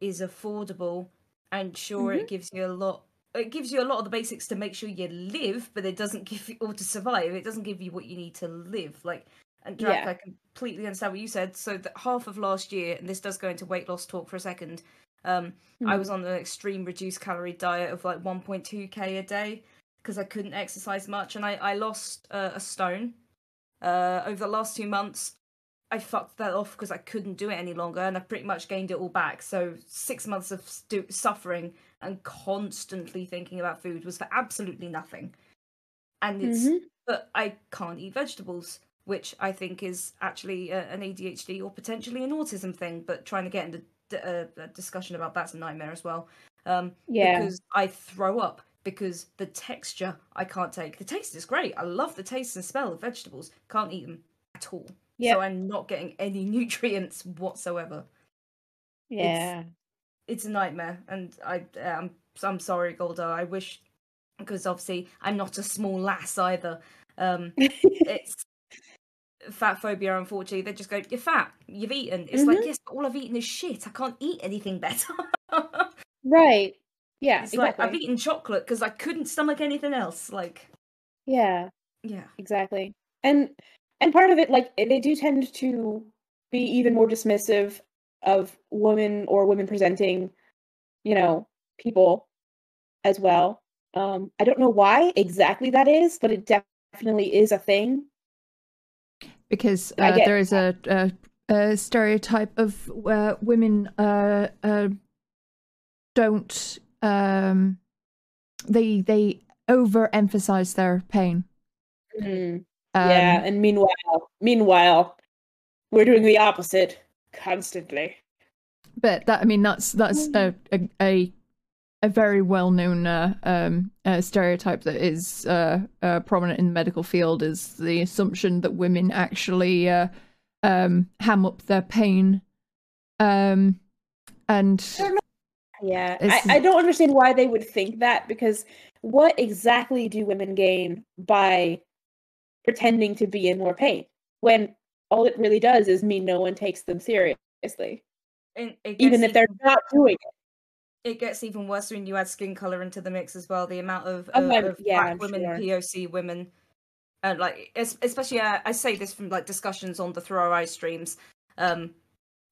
is affordable and sure it gives you a lot it gives you a lot of the basics to make sure you live but it doesn't give you or to survive it doesn't give you what you need to live like and Yeah. I completely understand what you said. So that half of last year, and this does go into weight loss talk for a second. Um, I Mhm. was on an extreme reduced calorie diet of like 1.2k a day because I couldn't exercise much, and I I lost uh, a stone. Uh, over the last two months, I fucked that off because I couldn't do it any longer, and I pretty much gained it all back. So six months of stu- suffering and constantly thinking about food was for absolutely nothing. And it's Mhm. but I can't eat vegetables, which I think is actually a, an ADHD or potentially an autism thing. But trying to get into d- a, a discussion about that's a nightmare as well. Um, Yeah. because I throw up because the texture I can't take. The taste is great. I love the taste and smell of vegetables. Can't eat them at all. Yep. So I'm not getting any nutrients whatsoever. Yeah. It's a nightmare, and I um I'm sorry, Golda. I wish because obviously I'm not a small lass either. Um, it's fat phobia. Unfortunately, they just go, "You're fat. You've eaten." It's like, Mhm. yes, but all I've eaten is shit. I can't eat anything better. right. Yeah. it's exactly. like I've eaten chocolate because I couldn't stomach anything else. Like, Yeah. yeah, Exactly. And and part of it, like they do tend to be even more dismissive of women or women presenting, you know, people as well. Um, I don't know why exactly that is, but it definitely is a thing. because uh, get there is a, a, a stereotype of where women uh, uh, don't um, they they overemphasize their pain. Mm, Um, yeah, and meanwhile, meanwhile, we're doing the opposite constantly. but that I mean that's that's a a a, a very well known uh, um, uh, stereotype that is uh, uh, prominent in the medical field is the assumption that women actually uh, um, ham up their pain, um, and Yeah, I, I don't understand why they would think that because what exactly do women gain by pretending to be in more pain when all it really does is mean no one takes them seriously, And it even if they're not doing it. it gets even worse when you add skin color into the mix as well. The amount of, Oh, uh, of yeah, black women, sure. POC women, and like especially uh, I say this from like discussions on the Throw Our Eyes streams, um,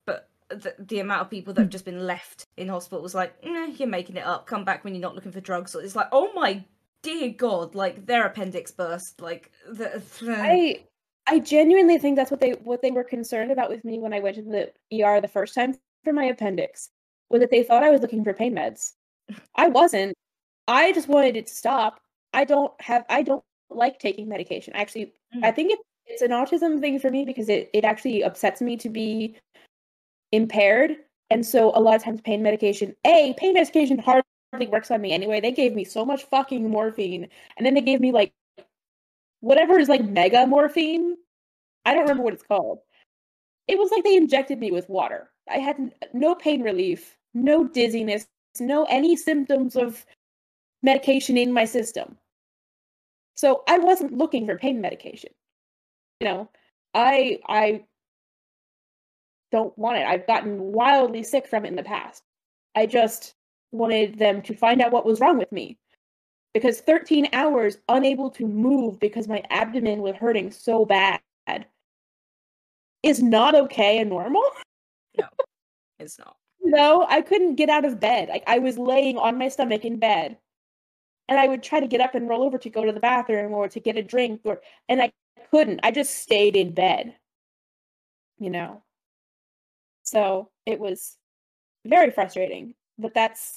but the, the amount of people that have just been left in hospital was like, nah, you're making it up. Come back when you're not looking for drugs. It's like, oh my dear god, like their appendix burst. Like the, I I genuinely think that's what they what they were concerned about with me when I went to the ER the first time for my appendix was that they thought I was looking for pain meds. I wasn't. I just wanted it to stop. I don't have I don't like taking medication. Actually, I Mm. think it, it's an autism thing for me because it, it actually upsets me to be impaired. And so a lot of times pain medication, A, pain medication hardly works on me anyway. They gave me so much fucking morphine. And then they gave me like whatever is like mega morphine. I don't remember what it's called. It was like they injected me with water. I had no pain relief, no dizziness, no any symptoms of medication in my system. So I wasn't looking for pain medication. You know, I I don't want it. I've gotten wildly sick from it in the past. I just wanted them to find out what was wrong with me. Because 13 hours unable to move because my abdomen was hurting so bad is not okay and normal. No, it's not. No, I couldn't get out of bed. Like I was laying on my stomach in bed. And I would try to get up and roll over to go to the bathroom or to get a drink or and I couldn't. I just stayed in bed. You know. So, it was very frustrating. But that's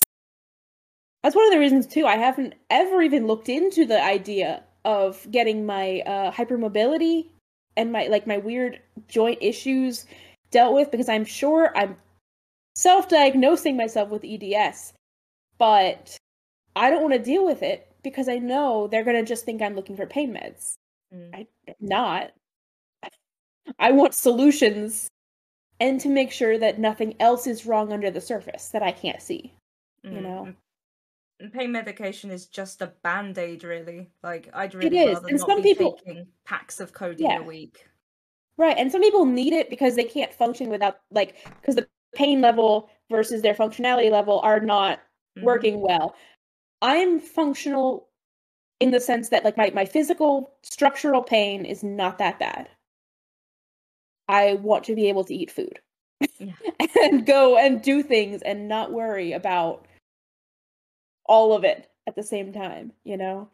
that's one of the reasons too I haven't ever even looked into the idea of getting my uh hypermobility and my like my weird joint issues dealt with because I'm sure I'm self-diagnosing myself with EDS, but I don't want to deal with it because I know they're going to just think I'm looking for pain meds. Mm. I, I'm not. I want solutions and to make sure that nothing else is wrong under the surface that I can't see. you Mm, know? Pain medication is just a band aid, really. Like I'd really is, rather and not some be people- taking packs of codeine Yeah. a week. Right, and some people need it because they can't function without like because the pain level versus their functionality level are not Mhm. working well. I'm functional in the sense that like my, my physical structural pain is not that bad. I want to be able to eat food Yeah. and go and do things and not worry about all of it at the same time, you know?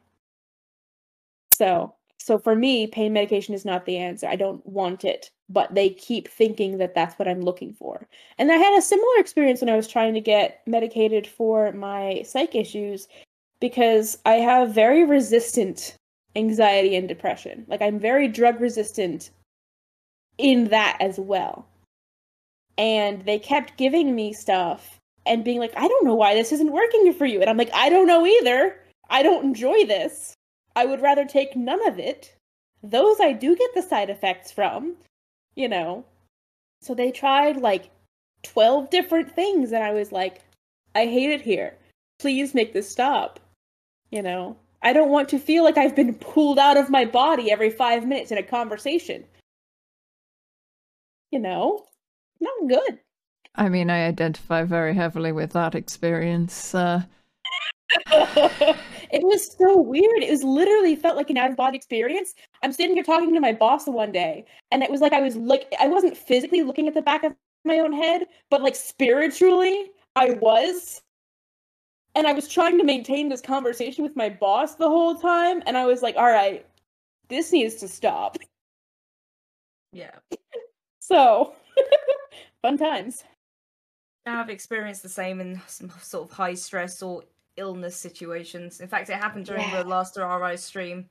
So, so for me, pain medication is not the answer. I don't want it, but they keep thinking that that's what I'm looking for. And I had a similar experience when I was trying to get medicated for my psych issues because I have very resistant anxiety and depression. Like I'm very drug resistant in that as well. And they kept giving me stuff and being like, I don't know why this isn't working for you. And I'm like, I don't know either. I don't enjoy this. I would rather take none of it. Those I do get the side effects from, you know. So they tried like 12 different things, and I was like, I hate it here. Please make this stop. You know, I don't want to feel like I've been pulled out of my body every five minutes in a conversation. You know, not good. I mean, I identify very heavily with that experience. Uh, it was so weird. It was literally felt like an out of body experience. I'm sitting here talking to my boss one day, and it was like I was like I wasn't physically looking at the back of my own head, but like spiritually, I was. And I was trying to maintain this conversation with my boss the whole time, and I was like, all right, this needs to stop. Yeah. So fun times. I've experienced the same in some sort of high stress or illness situations. In fact, it happened during Yeah. the last RI stream.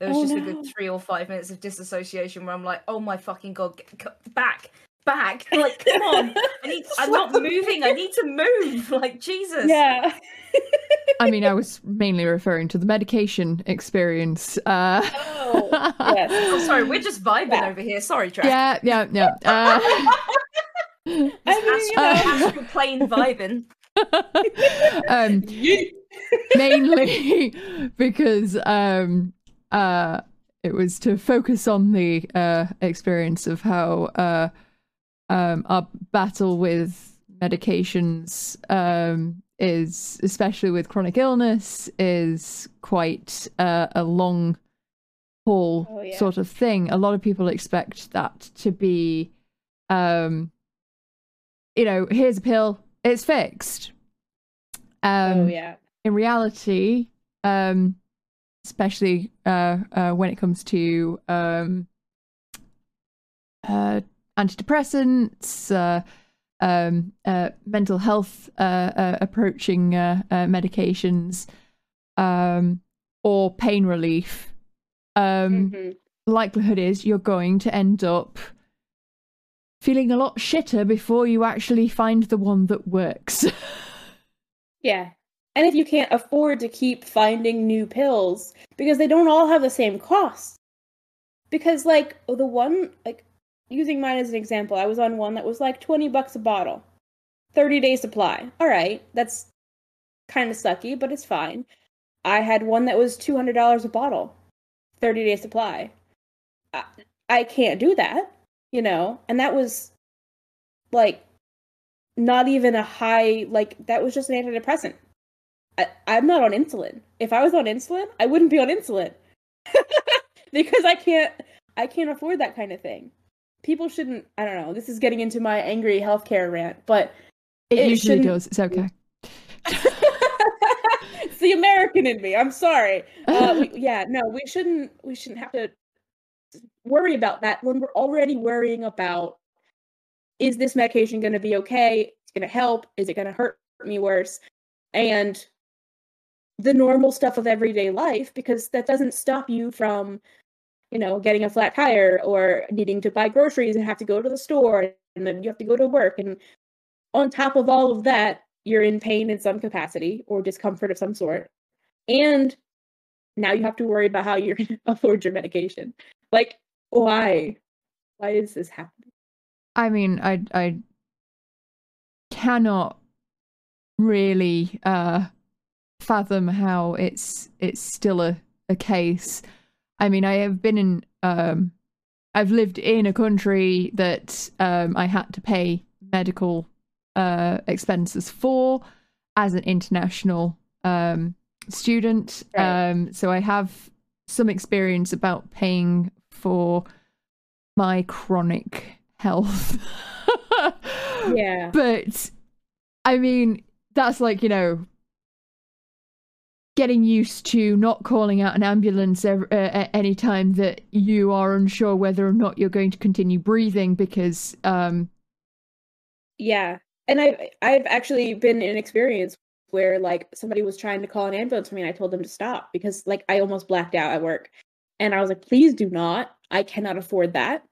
There was Oh, just a good three or five minutes of disassociation where I'm like, "Oh my fucking god, get, c- back, back! Like, come on! I need. I'm not moving. I need to move. Like, Jesus! Yeah. I mean, I was mainly referring to the medication experience. Uh, Oh, yes. Oh, sorry, we're just vibing Yeah. over here. Sorry, Track. yeah, yeah, yeah. Uh, I mean, you know. astral plane vibing. um, mainly because um, uh, it was to focus on the uh, experience of how uh, um, our battle with medications um, is, especially with chronic illness, is quite uh, a long haul Oh, yeah. sort of thing. A lot of people expect that to be, um, you know, here's a pill, it's fixed. Um, oh yeah. in reality, um, especially uh, uh, when it comes to um, uh, antidepressants, uh, um, uh, mental health uh, uh, approaching medications, um, or pain relief, um, Mhm. likelihood is you're going to end up feeling a lot shitter before you actually find the one that works. Yeah. And if you can't afford to keep finding new pills because they don't all have the same cost. Because like the one like using mine as an example, I was on one that was like 20 bucks a bottle. 30 day supply. All right, that's kind of sucky, but it's fine. I had one that was $200 a bottle. 30 day supply. I, I can't do that, you know. And that was like not even a high like that was just an antidepressant I, i'm not on insulin if i was on insulin i wouldn't be on insulin because i can't i can't afford that kind of thing people shouldn't i don't know this is getting into my angry healthcare rant but it, It usually shouldn't- does. It's okay. it's the american in me i'm sorry uh, we, yeah no we shouldn't we shouldn't have to worry about that when we're already worrying about is this medication going to be okay? It's going to help? Is it going to hurt me worse? And the normal stuff of everyday life because that doesn't stop you from you know getting a flat tire or needing to buy groceries and have to go to the store and then you have to go to work. And on top of all of that you're in pain in some capacity or discomfort of some sort. And now you have to worry about how you're going to afford your medication. Like why why is this happening I mean, I I cannot really uh fathom how it's it's still a, a case. I mean, I have been in um I've lived in a country that um I had to pay medical uh expenses for as an international um student. Right. Um so I have some experience about paying for my chronic health. yeah But I mean, that's like, you know, getting used to not calling out an ambulance ev- uh, at any time that you are unsure whether or not you're going to continue breathing because um Yeah. And I've I've actually been in an experience where like somebody was trying to call an ambulance for me and I told them to stop because like I almost blacked out at work. And I was like, please do not. I cannot afford that.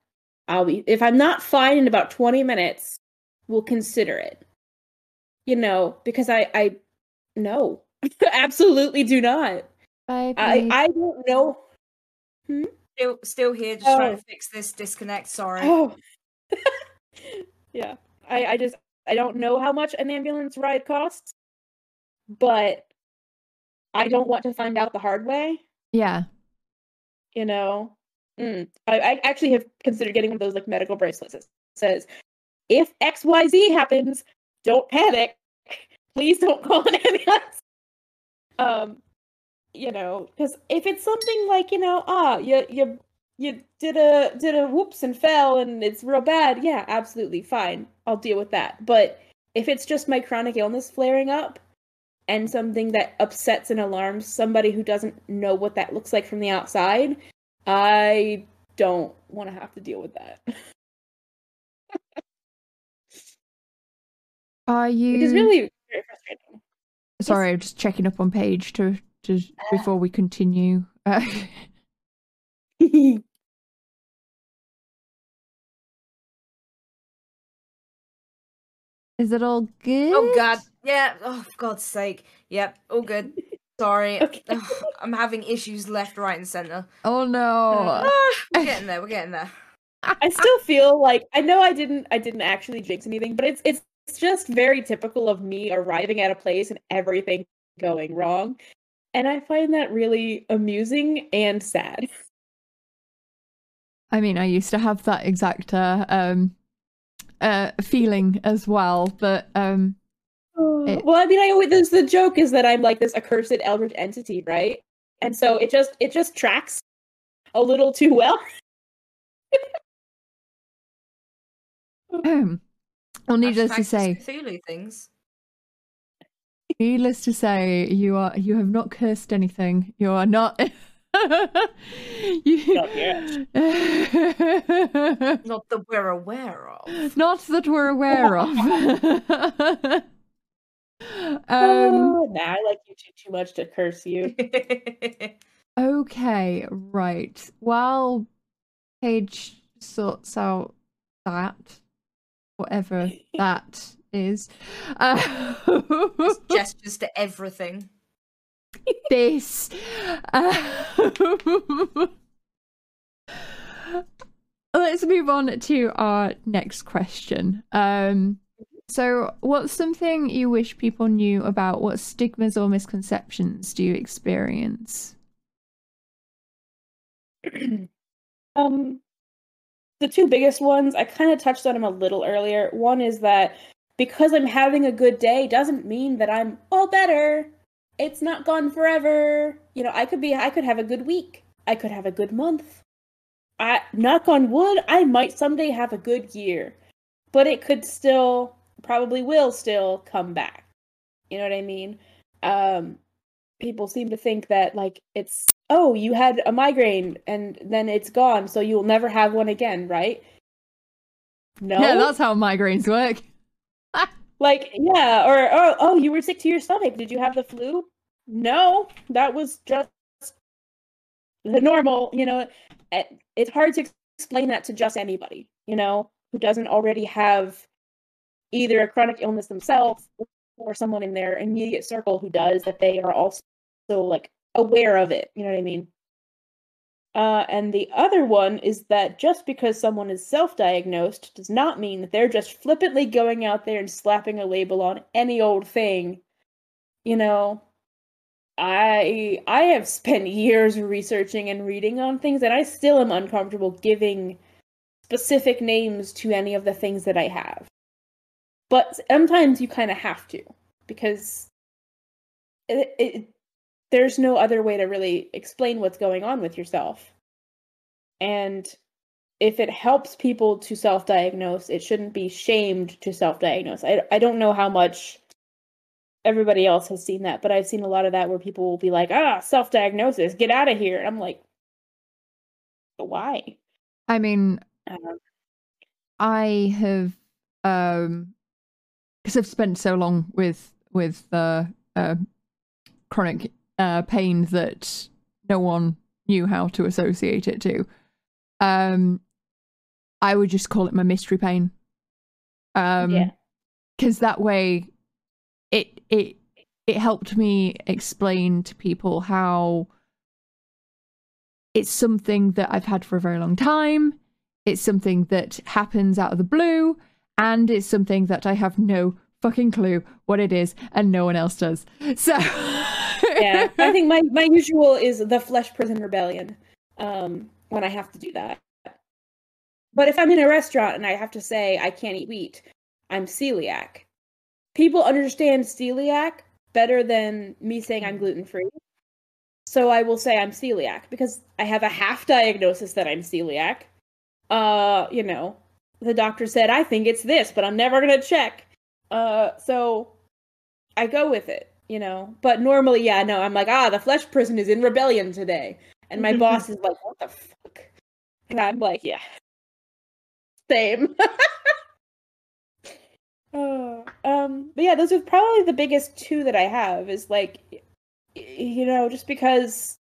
I'll be if I'm not fine in about 20 minutes, we'll consider it. You know, because I I no. Absolutely do not. I I don't know. Hmm? Still, still here, just trying Oh. to fix this disconnect. Sorry. Oh. yeah. I, I just I don't know how much an ambulance ride costs, but I don't want to find out the hard way, yeah. You know. Mm. I, I actually have considered getting one of those like medical bracelets that says, if XYZ happens, don't panic. Please don't call an ambulance. Um, you know, because if it's something like, you know, ah, you you you did a did a whoops and fell and it's real bad, yeah, absolutely fine. I'll deal with that. But if it's just my chronic illness flaring up and something that upsets and alarms somebody who doesn't know what that looks like from the outside, I don't want to have to deal with that. Are you? Which is really very frustrating. Sorry, I'm just checking up on Paige to to before we continue. Uh, is it all good? Oh god. Yeah. Oh for God's sake. Yep. All good. Sorry. Okay. Ugh, I'm having issues left, right, and center. Oh no. Ah, we're getting there. We're getting there. I still feel like I know I didn't I didn't actually jinx anything, but it's it's it's just very typical of me arriving at a place and everything going wrong. And I find that really amusing and sad. I mean, I used to have that exact uh, um uh feeling as well, but um It- well, I mean, I always this, the joke is that I'm like this accursed eldritch entity, right? And so it just it just tracks a little too well. well, needless to say, Cthulhu things. needless to say, you are you have not cursed anything. You are not. you... Not yet. Not that we're aware of. Not that we're aware of. um, oh, nah, I like you too, too much to curse you. okay, right. While Paige sorts out that, whatever that is, uh, Gestures to everything. This. Uh, let's move on to our next question. Um, so, what's something you wish people knew about? What stigmas or misconceptions do you experience? um, the two biggest ones I kind of touched on them a little earlier. One is that because I'm having a good day doesn't mean that I'm all better. It's not gone forever. You know, I could be I could have a good week. I could have a good month. I knock on wood, I might someday have a good year. But it could still probably will still come back. You know what I mean? Um people seem to think that like it's oh you had a migraine and then it's gone so you'll never have one again right no Yeah, that's how migraines work. Like yeah or oh, oh you were sick to your stomach. Did you have the flu? No that was just the normal you know Eh, it's hard to explain that to just anybody you know who doesn't already have either a chronic illness themselves or someone in their immediate circle who does that they are also like aware of it you know what i mean uh, and the other one is that just because someone is self-diagnosed does not mean that they're just flippantly going out there and slapping a label on any old thing. You know i i have spent years researching and reading on things and i still am uncomfortable giving specific names to any of the things that i have. But sometimes you kind of have to because it, it, there's no other way to really explain what's going on with yourself. And if it helps people to self-diagnose it shouldn't be shamed to self-diagnose. I, I don't know how much everybody else has seen that but i've seen a lot of that where people will be like ah self-diagnosis get out of here. And i'm like why? I mean, um, I have um because I've spent so long with with uh, uh chronic uh pain that no one knew how to associate it to. Um I would just call it my mystery pain. Um yeah because that way it it it helped me explain to people how it's something that I've had for a very long time. It's something that happens out of the blue, and it's something that I have no fucking clue what it is, and no one else does. So, yeah i think my my usual is the flesh prison rebellion um when i have to do that. But if i'm in a restaurant and i have to say i can't eat wheat i'm celiac. People understand celiac better than me saying i'm gluten free so i will say i'm celiac because i have a half diagnosis that i'm celiac. Uh you know the doctor said i think it's this but i'm never going to check. Uh so i go with it you know but normally yeah no i'm like ah the flesh prison is in rebellion today and my boss is like what the fuck And I'm like, yeah. Same. oh, um, but yeah, those are probably the biggest two that I have is like you know, just because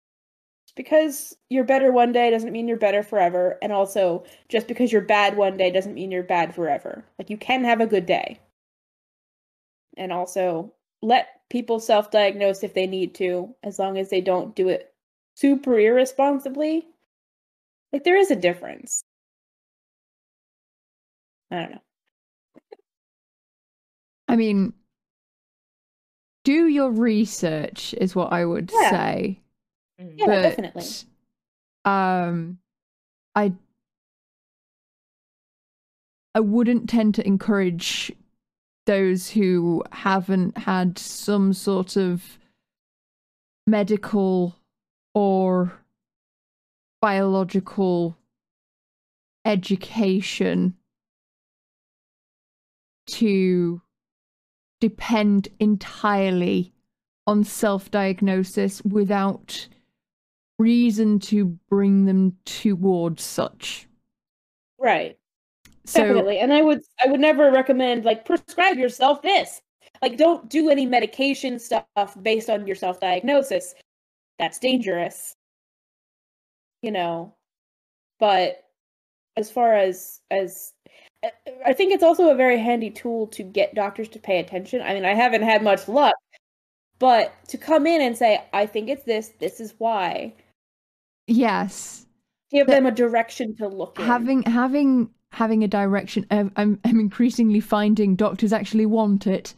because you're better one day doesn't mean you're better forever. And also just because you're bad one day doesn't mean you're bad forever. Like you can have a good day. And also let people self-diagnose if they need to, as long as they don't do it super irresponsibly. Like there is a difference. I don't know. I mean, do your research is what I would Yeah. say. Mm. Yeah, but, definitely. Um, I I wouldn't tend to encourage those who haven't had some sort of medical or biological education to depend entirely on self diagnosis without reason to bring them towards such. Right. So Definitely. And I would I would never recommend like prescribe yourself this. Like don't do any medication stuff based on your self-diagnosis. That's dangerous. You know. But as far as as I- think it's also a very handy tool to get doctors to pay attention. I mean, I haven't had much luck, but to come in and say, "I think it's this. This is why." yes, Give The- them a direction to look in. having having a direction. um, I'm I'm increasingly finding doctors actually want it,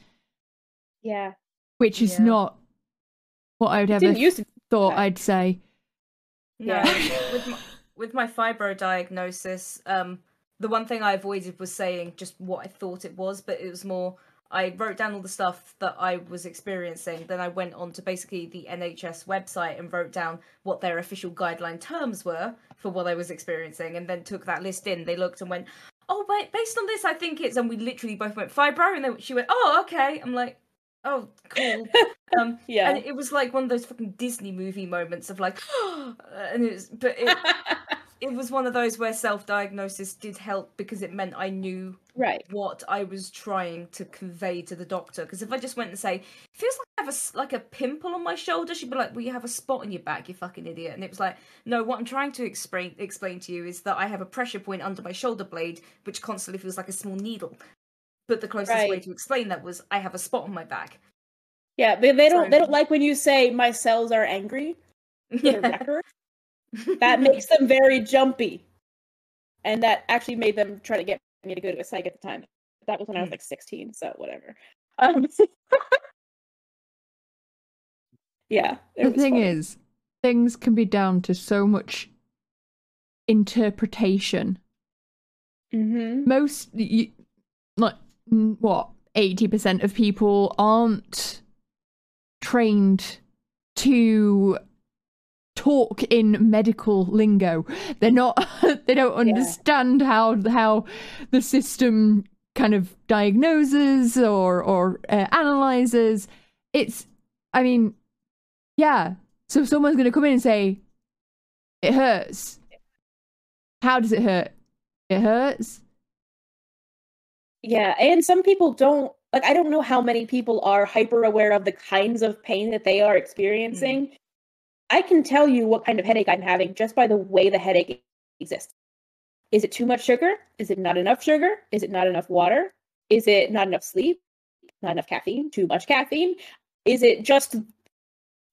yeah. which is Yeah. not what I would ever to thought. I'd say. No, Yeah. with my, with my fibro diagnosis, um, the one thing I avoided was saying just what I thought it was, but it was more I wrote down all the stuff that I was experiencing. Then I went on to basically the NHS website and wrote down what their official guideline terms were for what I was experiencing, and then took that list in. They looked and went, "Oh, wait, based on this, I think it's," and we literally both went fibro, and then she went, "Oh, okay." I'm like, "Oh, cool." um, Yeah. and it was like one of those fucking Disney movie moments of like, and it was, but it, it was one of those where self-diagnosis did help because it meant I knew right. what I was trying to convey to the doctor. Because if I just went and say, feels like I have a like a pimple on my shoulder, she'd be like, "Well, you have a spot on your back, you fucking idiot." And it was like, no, what I'm trying to explain explain to you is that I have a pressure point under my shoulder blade, which constantly feels like a small needle. But the closest way to explain that was I have a spot on my back. Yeah, they, they don't So- they don't like when you say my cells are angry Yeah. That makes them very jumpy. And that actually made them try to get me to go to a psych at the time. That was when I was Hmm. like 16, so whatever. Um, yeah. the thing funny. is, things can be down to so much interpretation. Mhm. Most, you, like, what, 80% of people aren't trained to talk in medical lingo. They're not, they don't understand how, how the system kind of diagnoses or, or uh, analyzes. It's, I mean, yeah. So someone's going to come in and say, it hurts. How does it hurt? It hurts. Yeah, and some people don't like I don't know how many people are hyper aware of the kinds of pain that they are experiencing. I can tell you what kind of headache I'm having just by the way the headache exists. Is it too much sugar? Is it not enough sugar? Is it not enough water? Is it not enough sleep? Not enough caffeine? Too much caffeine? Is it just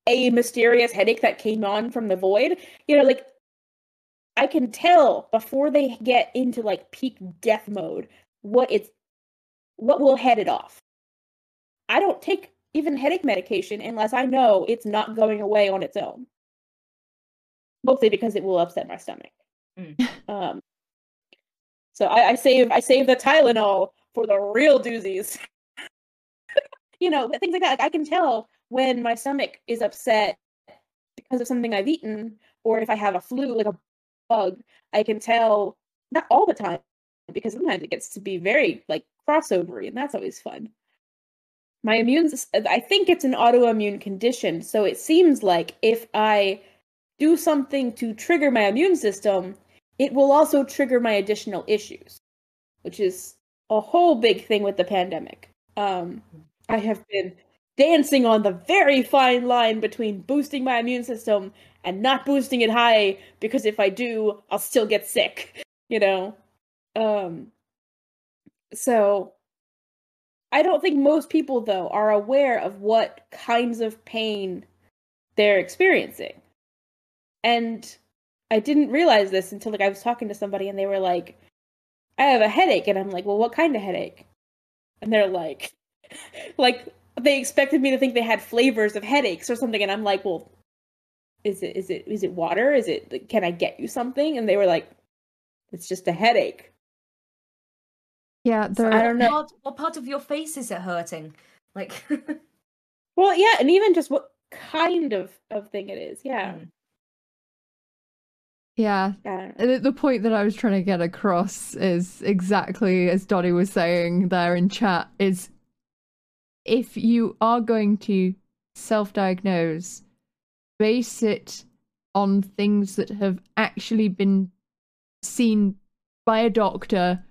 a mysterious headache that came on from the void? You know, like I can tell before they get into like peak death mode what it's what will head it off. I don't take even headache medication unless I know it's not going away on its own. Mostly because it will upset my stomach. Mm. Um, so I, I save I save the Tylenol for the real doozies. you know, things like that. Like, I can tell when my stomach is upset because of something I've eaten, or if I have a flu, like a bug. I can tell not all the time because sometimes it gets to be very like crossovery, and that's always fun. My immune i think it's an autoimmune condition, so it seems like if I do something to trigger my immune system, it will also trigger my additional issues, which is a whole big thing with the pandemic. Um, I have been dancing on the very fine line between boosting my immune system and not boosting it high because if I do, I'll still get sick, you know? Um, so I don't think most people, though, are aware of what kinds of pain they're experiencing. And I didn't realize this until like I was talking to somebody and they were like, I have a headache. And I'm like, well, what kind of headache? And they're like, like they expected me to think they had flavors of headaches or something. And I'm like, well, is it, is it, is it water? Is it, can I get you something? And they were like, it's just a headache. Yeah, So I don't know. What, what part of your face is it hurting? Like, Well, yeah, and even just what kind of of thing it is. Yeah. Mm. yeah. yeah. The, the point that I was trying to get across is exactly as Dottie was saying there in chat is if you are going to self-diagnose, base it on things that have actually been seen by a doctor.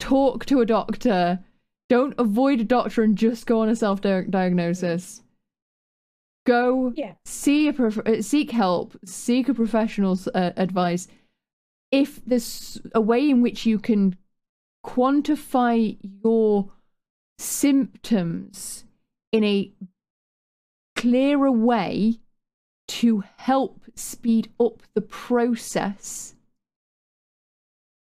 Talk to a doctor. Don't avoid a doctor and just go on a self-diagnosis. Go Yeah. see a prof- uh, seek help, seek a professional's uh, advice. If there's a way in which you can quantify your symptoms in a clearer way to help speed up the process,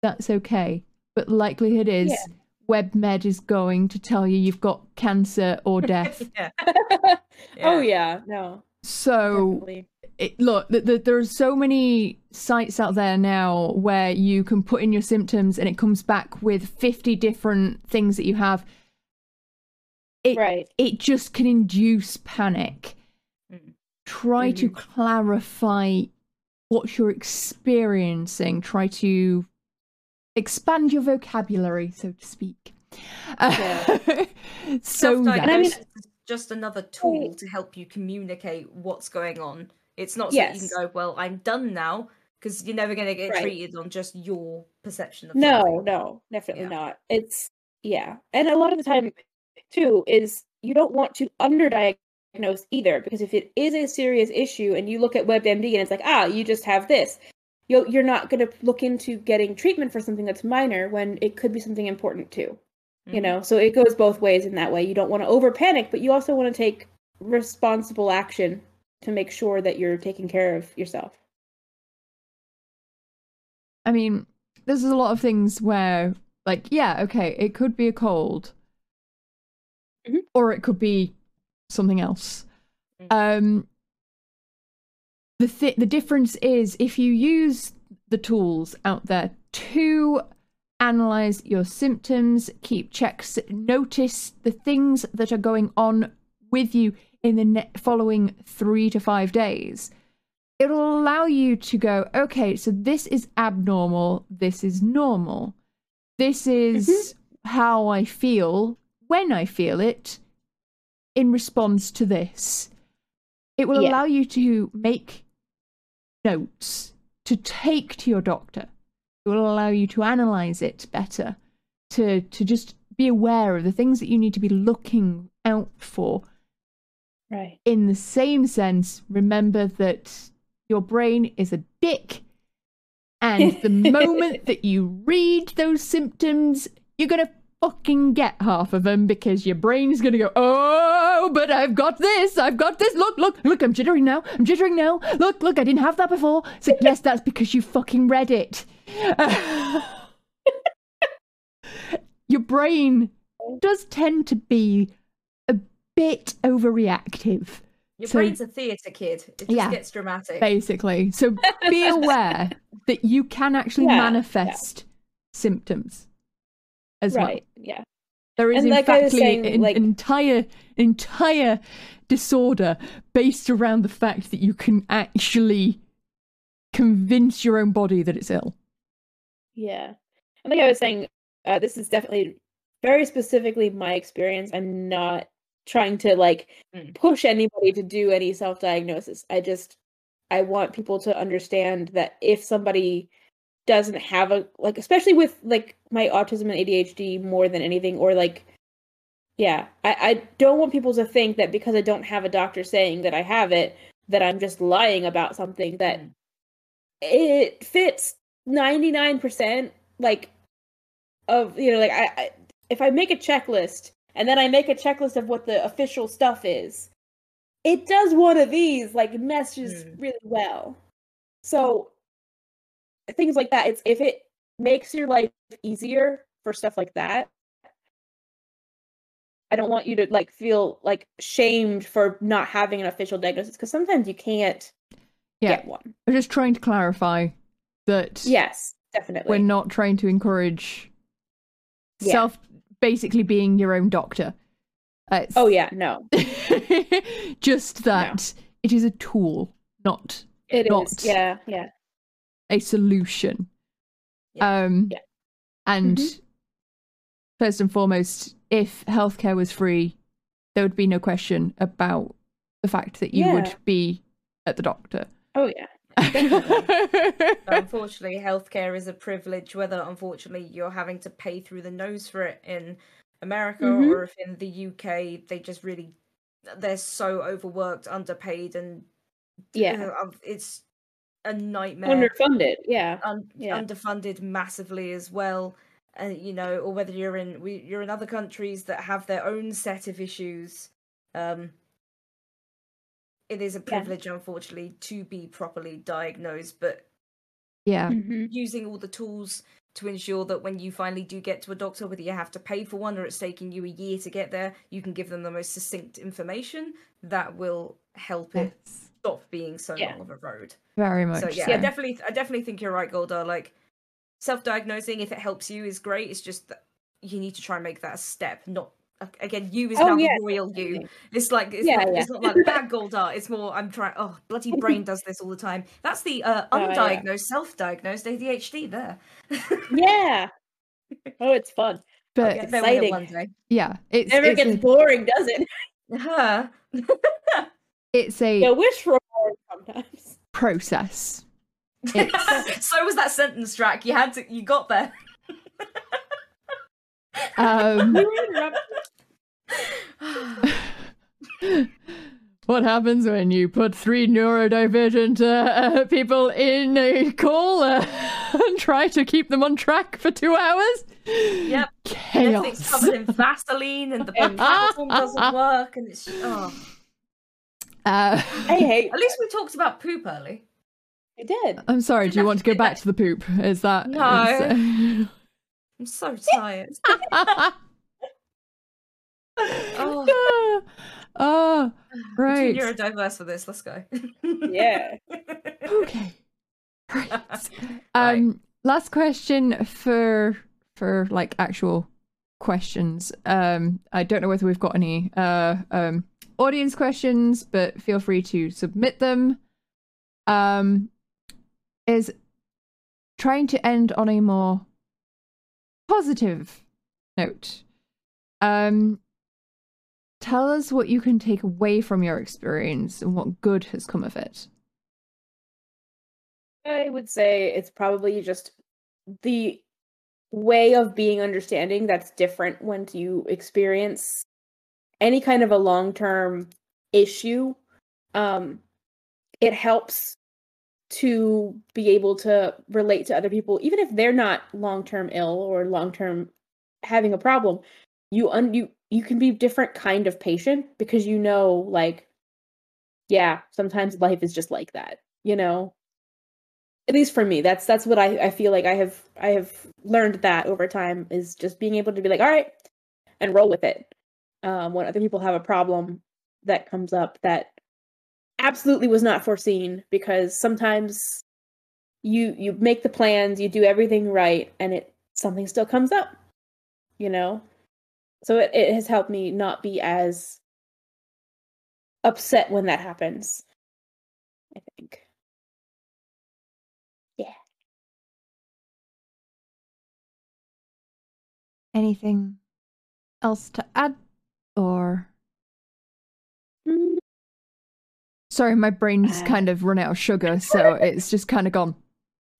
that's okay. But likelihood is Yeah. WebMD is going to tell you you've got cancer or death. yeah. Oh yeah, no, so it, look, th- th- there are so many sites out there now where you can put in your symptoms and it comes back with 50 different things that you have. It, right. it just can induce panic. Mm. Try to clarify what you're experiencing. Try to expand your vocabulary, so to speak. Yeah. so that, And I mean- Self-diagnosis is just another tool to help you communicate what's going on. It's not so that you can go, well, I'm done now, because you're never going to get Right. treated on just your perception of No, something. no, definitely Yeah. not. It's yeah, and a lot of the time too is you don't want to underdiagnose either because if it is a serious issue and you look at WebMD and it's like ah you just have this, you'll, you're not going to look into getting treatment for something that's minor when it could be something important too. You Mhm. know, so it goes both ways in that way. You don't want to over panic, but you also want to take responsible action to make sure that you're taking care of yourself. I mean, there's a lot of things where, like, yeah, okay, it could be a cold, Mhm. or it could be something else. Mm. Um, the th- the difference is if you use the tools out there to analyze your symptoms, keep checks, notice the things that are going on with you in the ne- following three to five days it'll allow you to go, okay, so this is abnormal, this is normal. This is mm-hmm. how I feel when I feel it in response to this. It will Yeah. allow you to make notes to take to your doctor. It will allow you to analyze it better, to to just be aware of the things that you need to be looking out for Right. in the same sense, remember that your brain is a dick. And the moment that you read those symptoms, you're going to fucking get half of them because your brain's going to go, oh, but I've got this, I've got this. Look, look, look, I'm jittering now, I'm jittering now. Look, look, I didn't have that before. So, like, yes, that's because you fucking read it. your brain does tend to be a bit overreactive. Your So- brain's a theatre kid. It just Yeah. gets dramatic. basically. So be aware that you can actually Yeah, yeah. manifest symptoms as well. Right. Yeah. There is And in like fact saying, an like- entire entire disorder based around the fact that you can actually convince your own body that it's ill. Yeah. And like I was saying, uh, this is definitely very specifically my experience. I'm not trying to like Mm. push anybody to do any self diagnosis. I just, I want people to understand that if somebody doesn't have a like especially with like my autism and ADHD more than anything or like yeah, I, I don't want people to think that because I don't have a doctor saying that I have it, that I'm just lying about something that Mm. it fits 99% like of you know like I, I if I make a checklist and then I make a checklist of what the official stuff is, it does one of these like meshes Mm. really well. So things like that, it's if it makes your life easier for stuff like that. I don't want you to like feel like shamed for not having an official diagnosis because sometimes you can't Yeah. get one. I'm just trying to clarify that Yes, definitely. we're not trying to encourage Yeah. self basically being your own doctor. Uh, oh yeah, no, just that it is a tool, not it is. Not- Yeah, yeah, a solution. Yeah. Um Yeah. and Mhm. first and foremost, if healthcare was free, there would be no question about the fact that you Yeah. would be at the doctor. oh yeah. But unfortunately, healthcare is a privilege, whether unfortunately you're having to pay through the nose for it in America Mhm. or if in the UK they just really they're so overworked, underpaid, and Yeah, uh, it's a nightmare. underfunded. Yeah, un- Yeah. underfunded massively as well and you know or whether you're in we, you're in other countries that have their own set of issues um it is a Yeah. privilege unfortunately to be properly diagnosed but yeah. Mhm. using all the tools to ensure that when you finally do get to a doctor whether you have to pay for one or it's taking you a year to get there you can give them the most succinct information that will help it Yes. Stop being so Yeah. long of a road Very much. so yeah, so. I definitely, I definitely think you're right, Golda. Like self-diagnosing, if it helps you, is great. It's just that you need to try and make that a step. Not again, you is Oh, now yeah, the royal you. It's like it's, Yeah, not, yeah. it's not like bad Golda. It's more I'm trying. Oh, bloody brain does this all the time. That's the uh, Oh, yeah. undiagnosed, self-diagnosed ADHD. There. yeah. Oh, it's fun. but Get there with exciting. one day. yeah, it's Never it's gets a, boring, does it? Huh. it's a You wish for more sometimes. process. So was that sentence track. You had to. You got there. um We were interrupted. what happens when you put three neurodivergent uh, uh, people in a call uh, and try to keep them on track for two hours? Yep. Everything's Chaos. covered in Vaseline, and the And- platform doesn't work, and it's. Oh. Uh, I hate. At least we talked about poop early. I did. I'm sorry. Do you want to go back to the poop? Is that No. I'm so tired. is- Oh. right. You're right. Too for this. Let's go. Yeah. Okay. Right. Um, last question for for like actual questions. Um, I don't know whether we've got any uh um audience questions, but feel free to submit them. Um, is trying to end on a more positive note. Um, tell us what you can take away from your experience and what good has come of it. I would say it's probably just the way of being understanding that's different when you experience any kind of a long-term issue. Um, it helps to be able to relate to other people, even if they're not long-term ill or long-term having a problem. You un- you you can be different kind of patient because you know, like, yeah, sometimes life is just like that, you know at least for me that's that's what I, I feel like i have i have learned that over time is just being able to be like all right and roll with it um, when other people have a problem that comes up that absolutely was not foreseen because sometimes you you make the plans you do everything right and it something still comes up you know so it, it has helped me not be as upset when that happens i think Yeah. Anything else to add? Or Mm, sorry, my brain's Uh. kind of run out of sugar, so it's just kind of gone.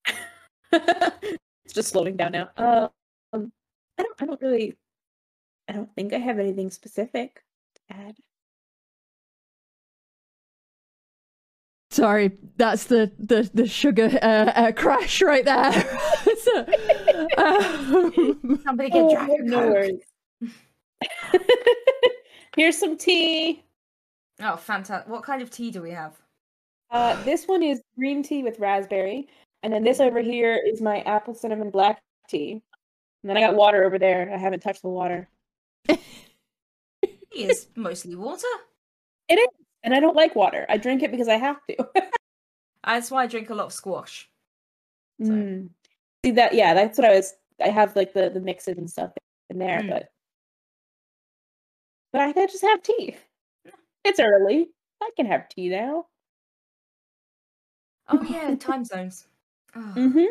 it's just slowing down now. Uh, um, I don't. I don't really. I don't think I have anything specific to add. Sorry, that's the the the sugar uh, uh, crash right there. so, um, Somebody get Oh, Dragon no worries. Here's some tea. Oh, fantastic! What kind of tea do we have? Uh, this one is green tea with raspberry, and then this over here is my apple cinnamon black tea. And then I got water over there. I haven't touched the water. Tea is mostly water. It is, and I don't like water. I drink it because I have to. That's why I drink a lot of squash. So- Mm. See that? Yeah, that's what I was. I have like the the mixes and stuff in there, Mm. but but I could just have tea. It's early. I can have tea now. Oh yeah, time zones. Oh, Mm-hmm.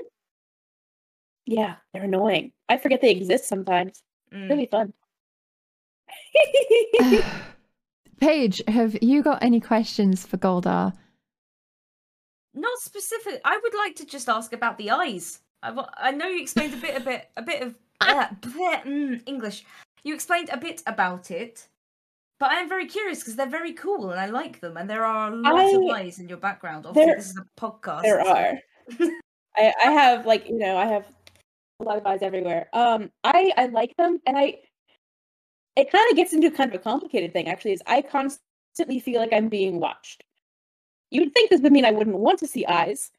Yeah, they're annoying. I forget they exist sometimes. mm. Really fun. Paige, have you got any questions for Goldar? Not specific. I would like to just ask about the eyes. I, wa- I know you explained a bit, a bit, a bit of uh, bleh, mm, English. You explained a bit about it, but I am very curious because they're very cool and I like them. And there are a lot of I- eyes in your background. Obviously, there- this is a podcast. there so- are. I I have like you know I have a lot of eyes everywhere. Um, I I like them, and I it kind of gets into kind of a complicated thing actually. Is I constantly feel like I'm being watched. You would think this would mean I wouldn't want to see eyes.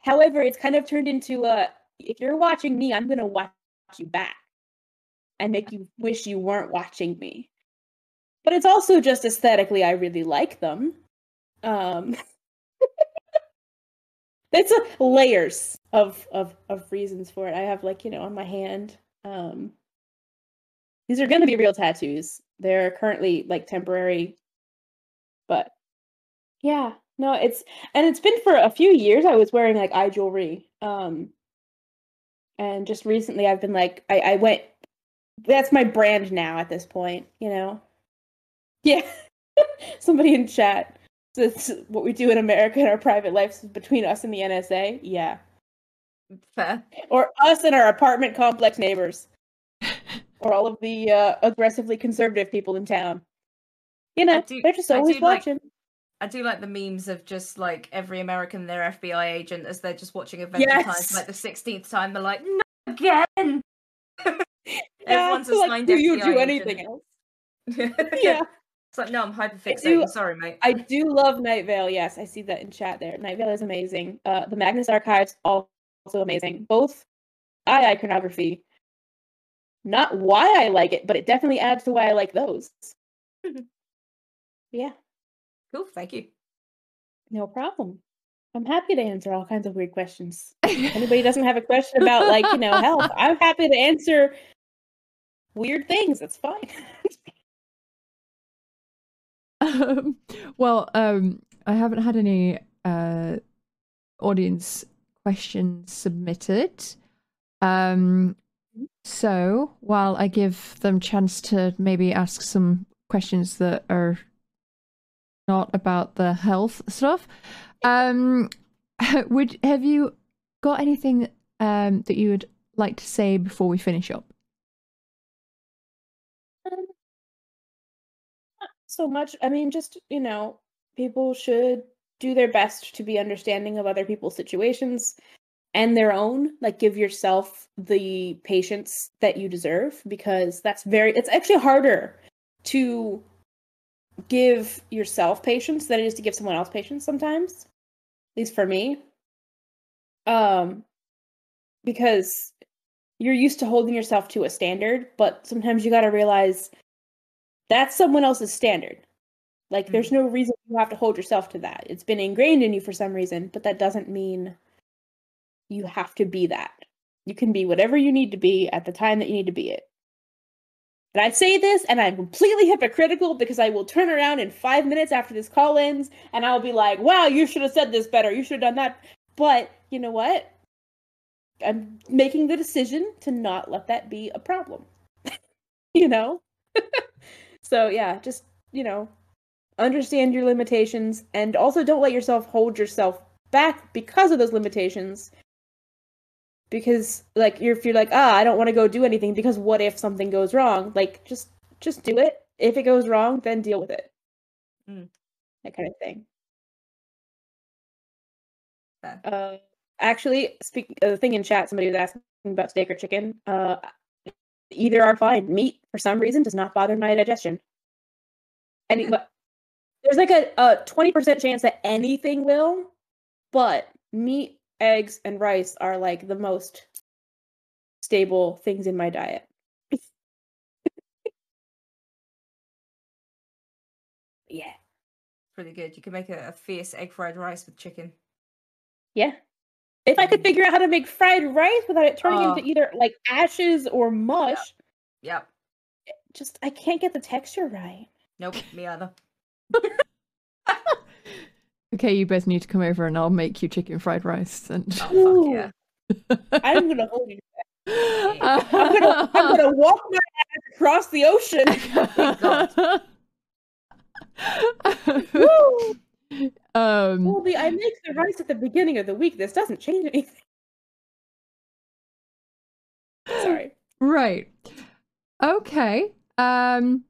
However, it's kind of turned into a if you're watching me, I'm gonna watch you back and make you wish you weren't watching me. But it's also just aesthetically, I really like them. Um, it's a, layers of, of of reasons for it. I have like you know on my hand. Um, these are going to be real tattoos. They're currently like temporary, but yeah, no, it's and it's been for a few years. I was wearing like eye jewelry, um, and just recently I've been like I I went. That's my brand now at this point, you know. Yeah, somebody in chat says what we do in America in our private lives is between us and the NSA. Yeah, Fair. or us and our apartment complex neighbors, or all of the uh, aggressively conservative people in town. You know, do- they're just always do like- watching. I do like the memes of just like every American their FBI agent as they're just watching Adventure Time Yes. for like the sixteenth time. They're like, no again. Yeah, Everyone's a like, do you do agent. anything else? Yeah, It's like, no, I'm do- hyperfixating. Sorry, mate. I do love Night Vale. Yes, I see that in chat there. Night Vale is amazing. Uh, the Magnus Archives also amazing. Both eye iconography. Not why I like it, but it definitely adds to why I like those. yeah, Cool, thank you. no problem. I'm happy to answer all kinds of weird questions. Anybody doesn't have a question about like you know health, I'm happy to answer weird things. That's fine. um, well, um, I haven't had any uh, audience questions submitted. Um, so while I give them chance to maybe ask some questions that are not about the health stuff, um, would have you got anything um, that you would like to say before we finish up? So much. I mean, just, you know, people should do their best to be understanding of other people's situations and their own. Like, give yourself the patience that you deserve because that's very, it's actually harder to give yourself patience than it is to give someone else patience sometimes. At least for me. Um, because you're used to holding yourself to a standard, but sometimes you got to realize that's someone else's standard. Like, there's mm. no reason you have to hold yourself to that. It's been ingrained in you for some reason, but that doesn't mean you have to be that. You can be whatever you need to be at the time that you need to be it. And I say this, and I'm completely hypocritical because I will turn around in five minutes after this call ends, and I'll be like, wow, you should have said this better. You should have done that. But you know what? I'm making the decision to not let that be a problem. you know? so, yeah, just, you know, understand your limitations and also don't let yourself hold yourself back because of those limitations. because like you're, if you're like ah I don't want to go do anything because what if something goes wrong? Like just just do it. If it goes wrong, then deal with it. Mm. That kind of thing. Uh, actually, speaking uh, the thing in chat, somebody was asking about steak or chicken. Uh, either are fine. Meat, for some reason, does not bother my digestion. Any, Hmm. but there's like a a twenty percent chance that anything will, but meat, eggs, and rice are like the most stable things in my diet. yeah, Pretty good. You can make a, a fierce egg fried rice with chicken. yeah. If I could figure out how to make fried rice without it turning Oh. into either like ashes or mush, Yep. Just I can't get the texture right. Nope. Me either. Okay, you both need to come over and I'll make you chicken fried rice. And Oh fuck yeah. I'm gonna hold you. I'm I'm gonna I'm gonna walk my ass across the ocean. Woo! um, Well, the, I make the rice at the beginning of the week. This doesn't change anything. Sorry. right. Okay. Um,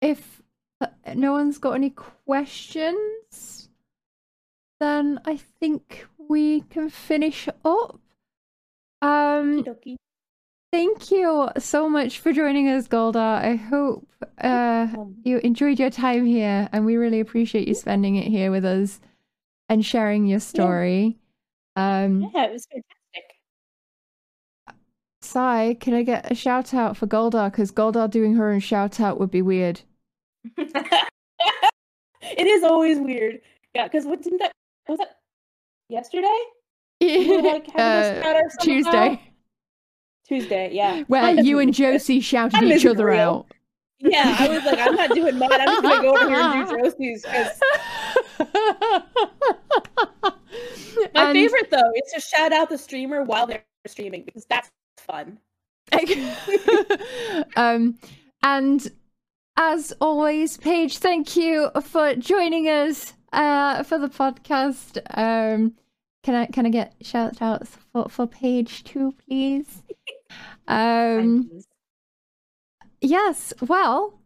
if uh, no one's got any questions, then I think we can finish up. Um, thank you so much for joining us, Golda. I hope uh. You enjoyed your time here, and we really appreciate you spending it here with us and sharing your story. Um, yeah, it was fantastic. Sai, can I get a shout out for Goldar? Because Goldar doing her own shout out would be weird. it is always weird. Yeah, because what didn't that was that yesterday? We were, like, Uh, shout out? Tuesday, Tuesday, yeah. where you and Josie shouted each other real. out. Yeah, I was like, I'm not doing mine. I'm just gonna go over here and do Josie's because my And- favorite though is to shout out the streamer while they're streaming because that's fun. um, and as always, Paige, thank you for joining us uh, for the podcast. Um, can I can I get shout outs for, for Paige too, please? Um, yes, well,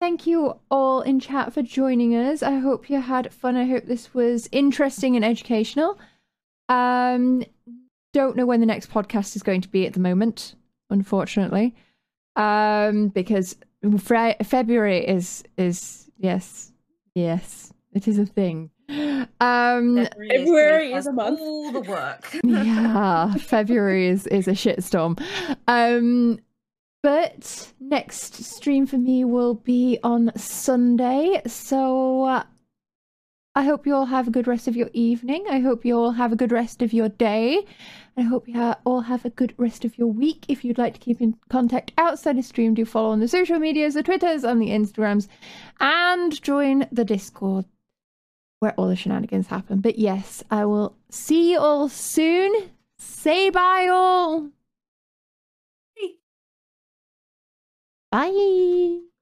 thank you all in chat for joining us. I hope you had fun. I hope this was interesting and educational. Um, don't know when the next podcast is going to be at the moment, unfortunately, um, because Fe- February is is yes, yes, it is a thing. Um, February doing is a month. All the work. yeah, February is is a shitstorm. Um, but next stream for me will be on Sunday, so uh, I hope you all have a good rest of your evening. I hope you all have a good rest of your day. I hope you ha- all have a good rest of your week. If you'd like to keep in contact outside of stream, do follow on the social medias, the Twitters, and the Instagrams, and join the Discord where all the shenanigans happen. But yes, I will see you all soon. Say bye, all. Bye.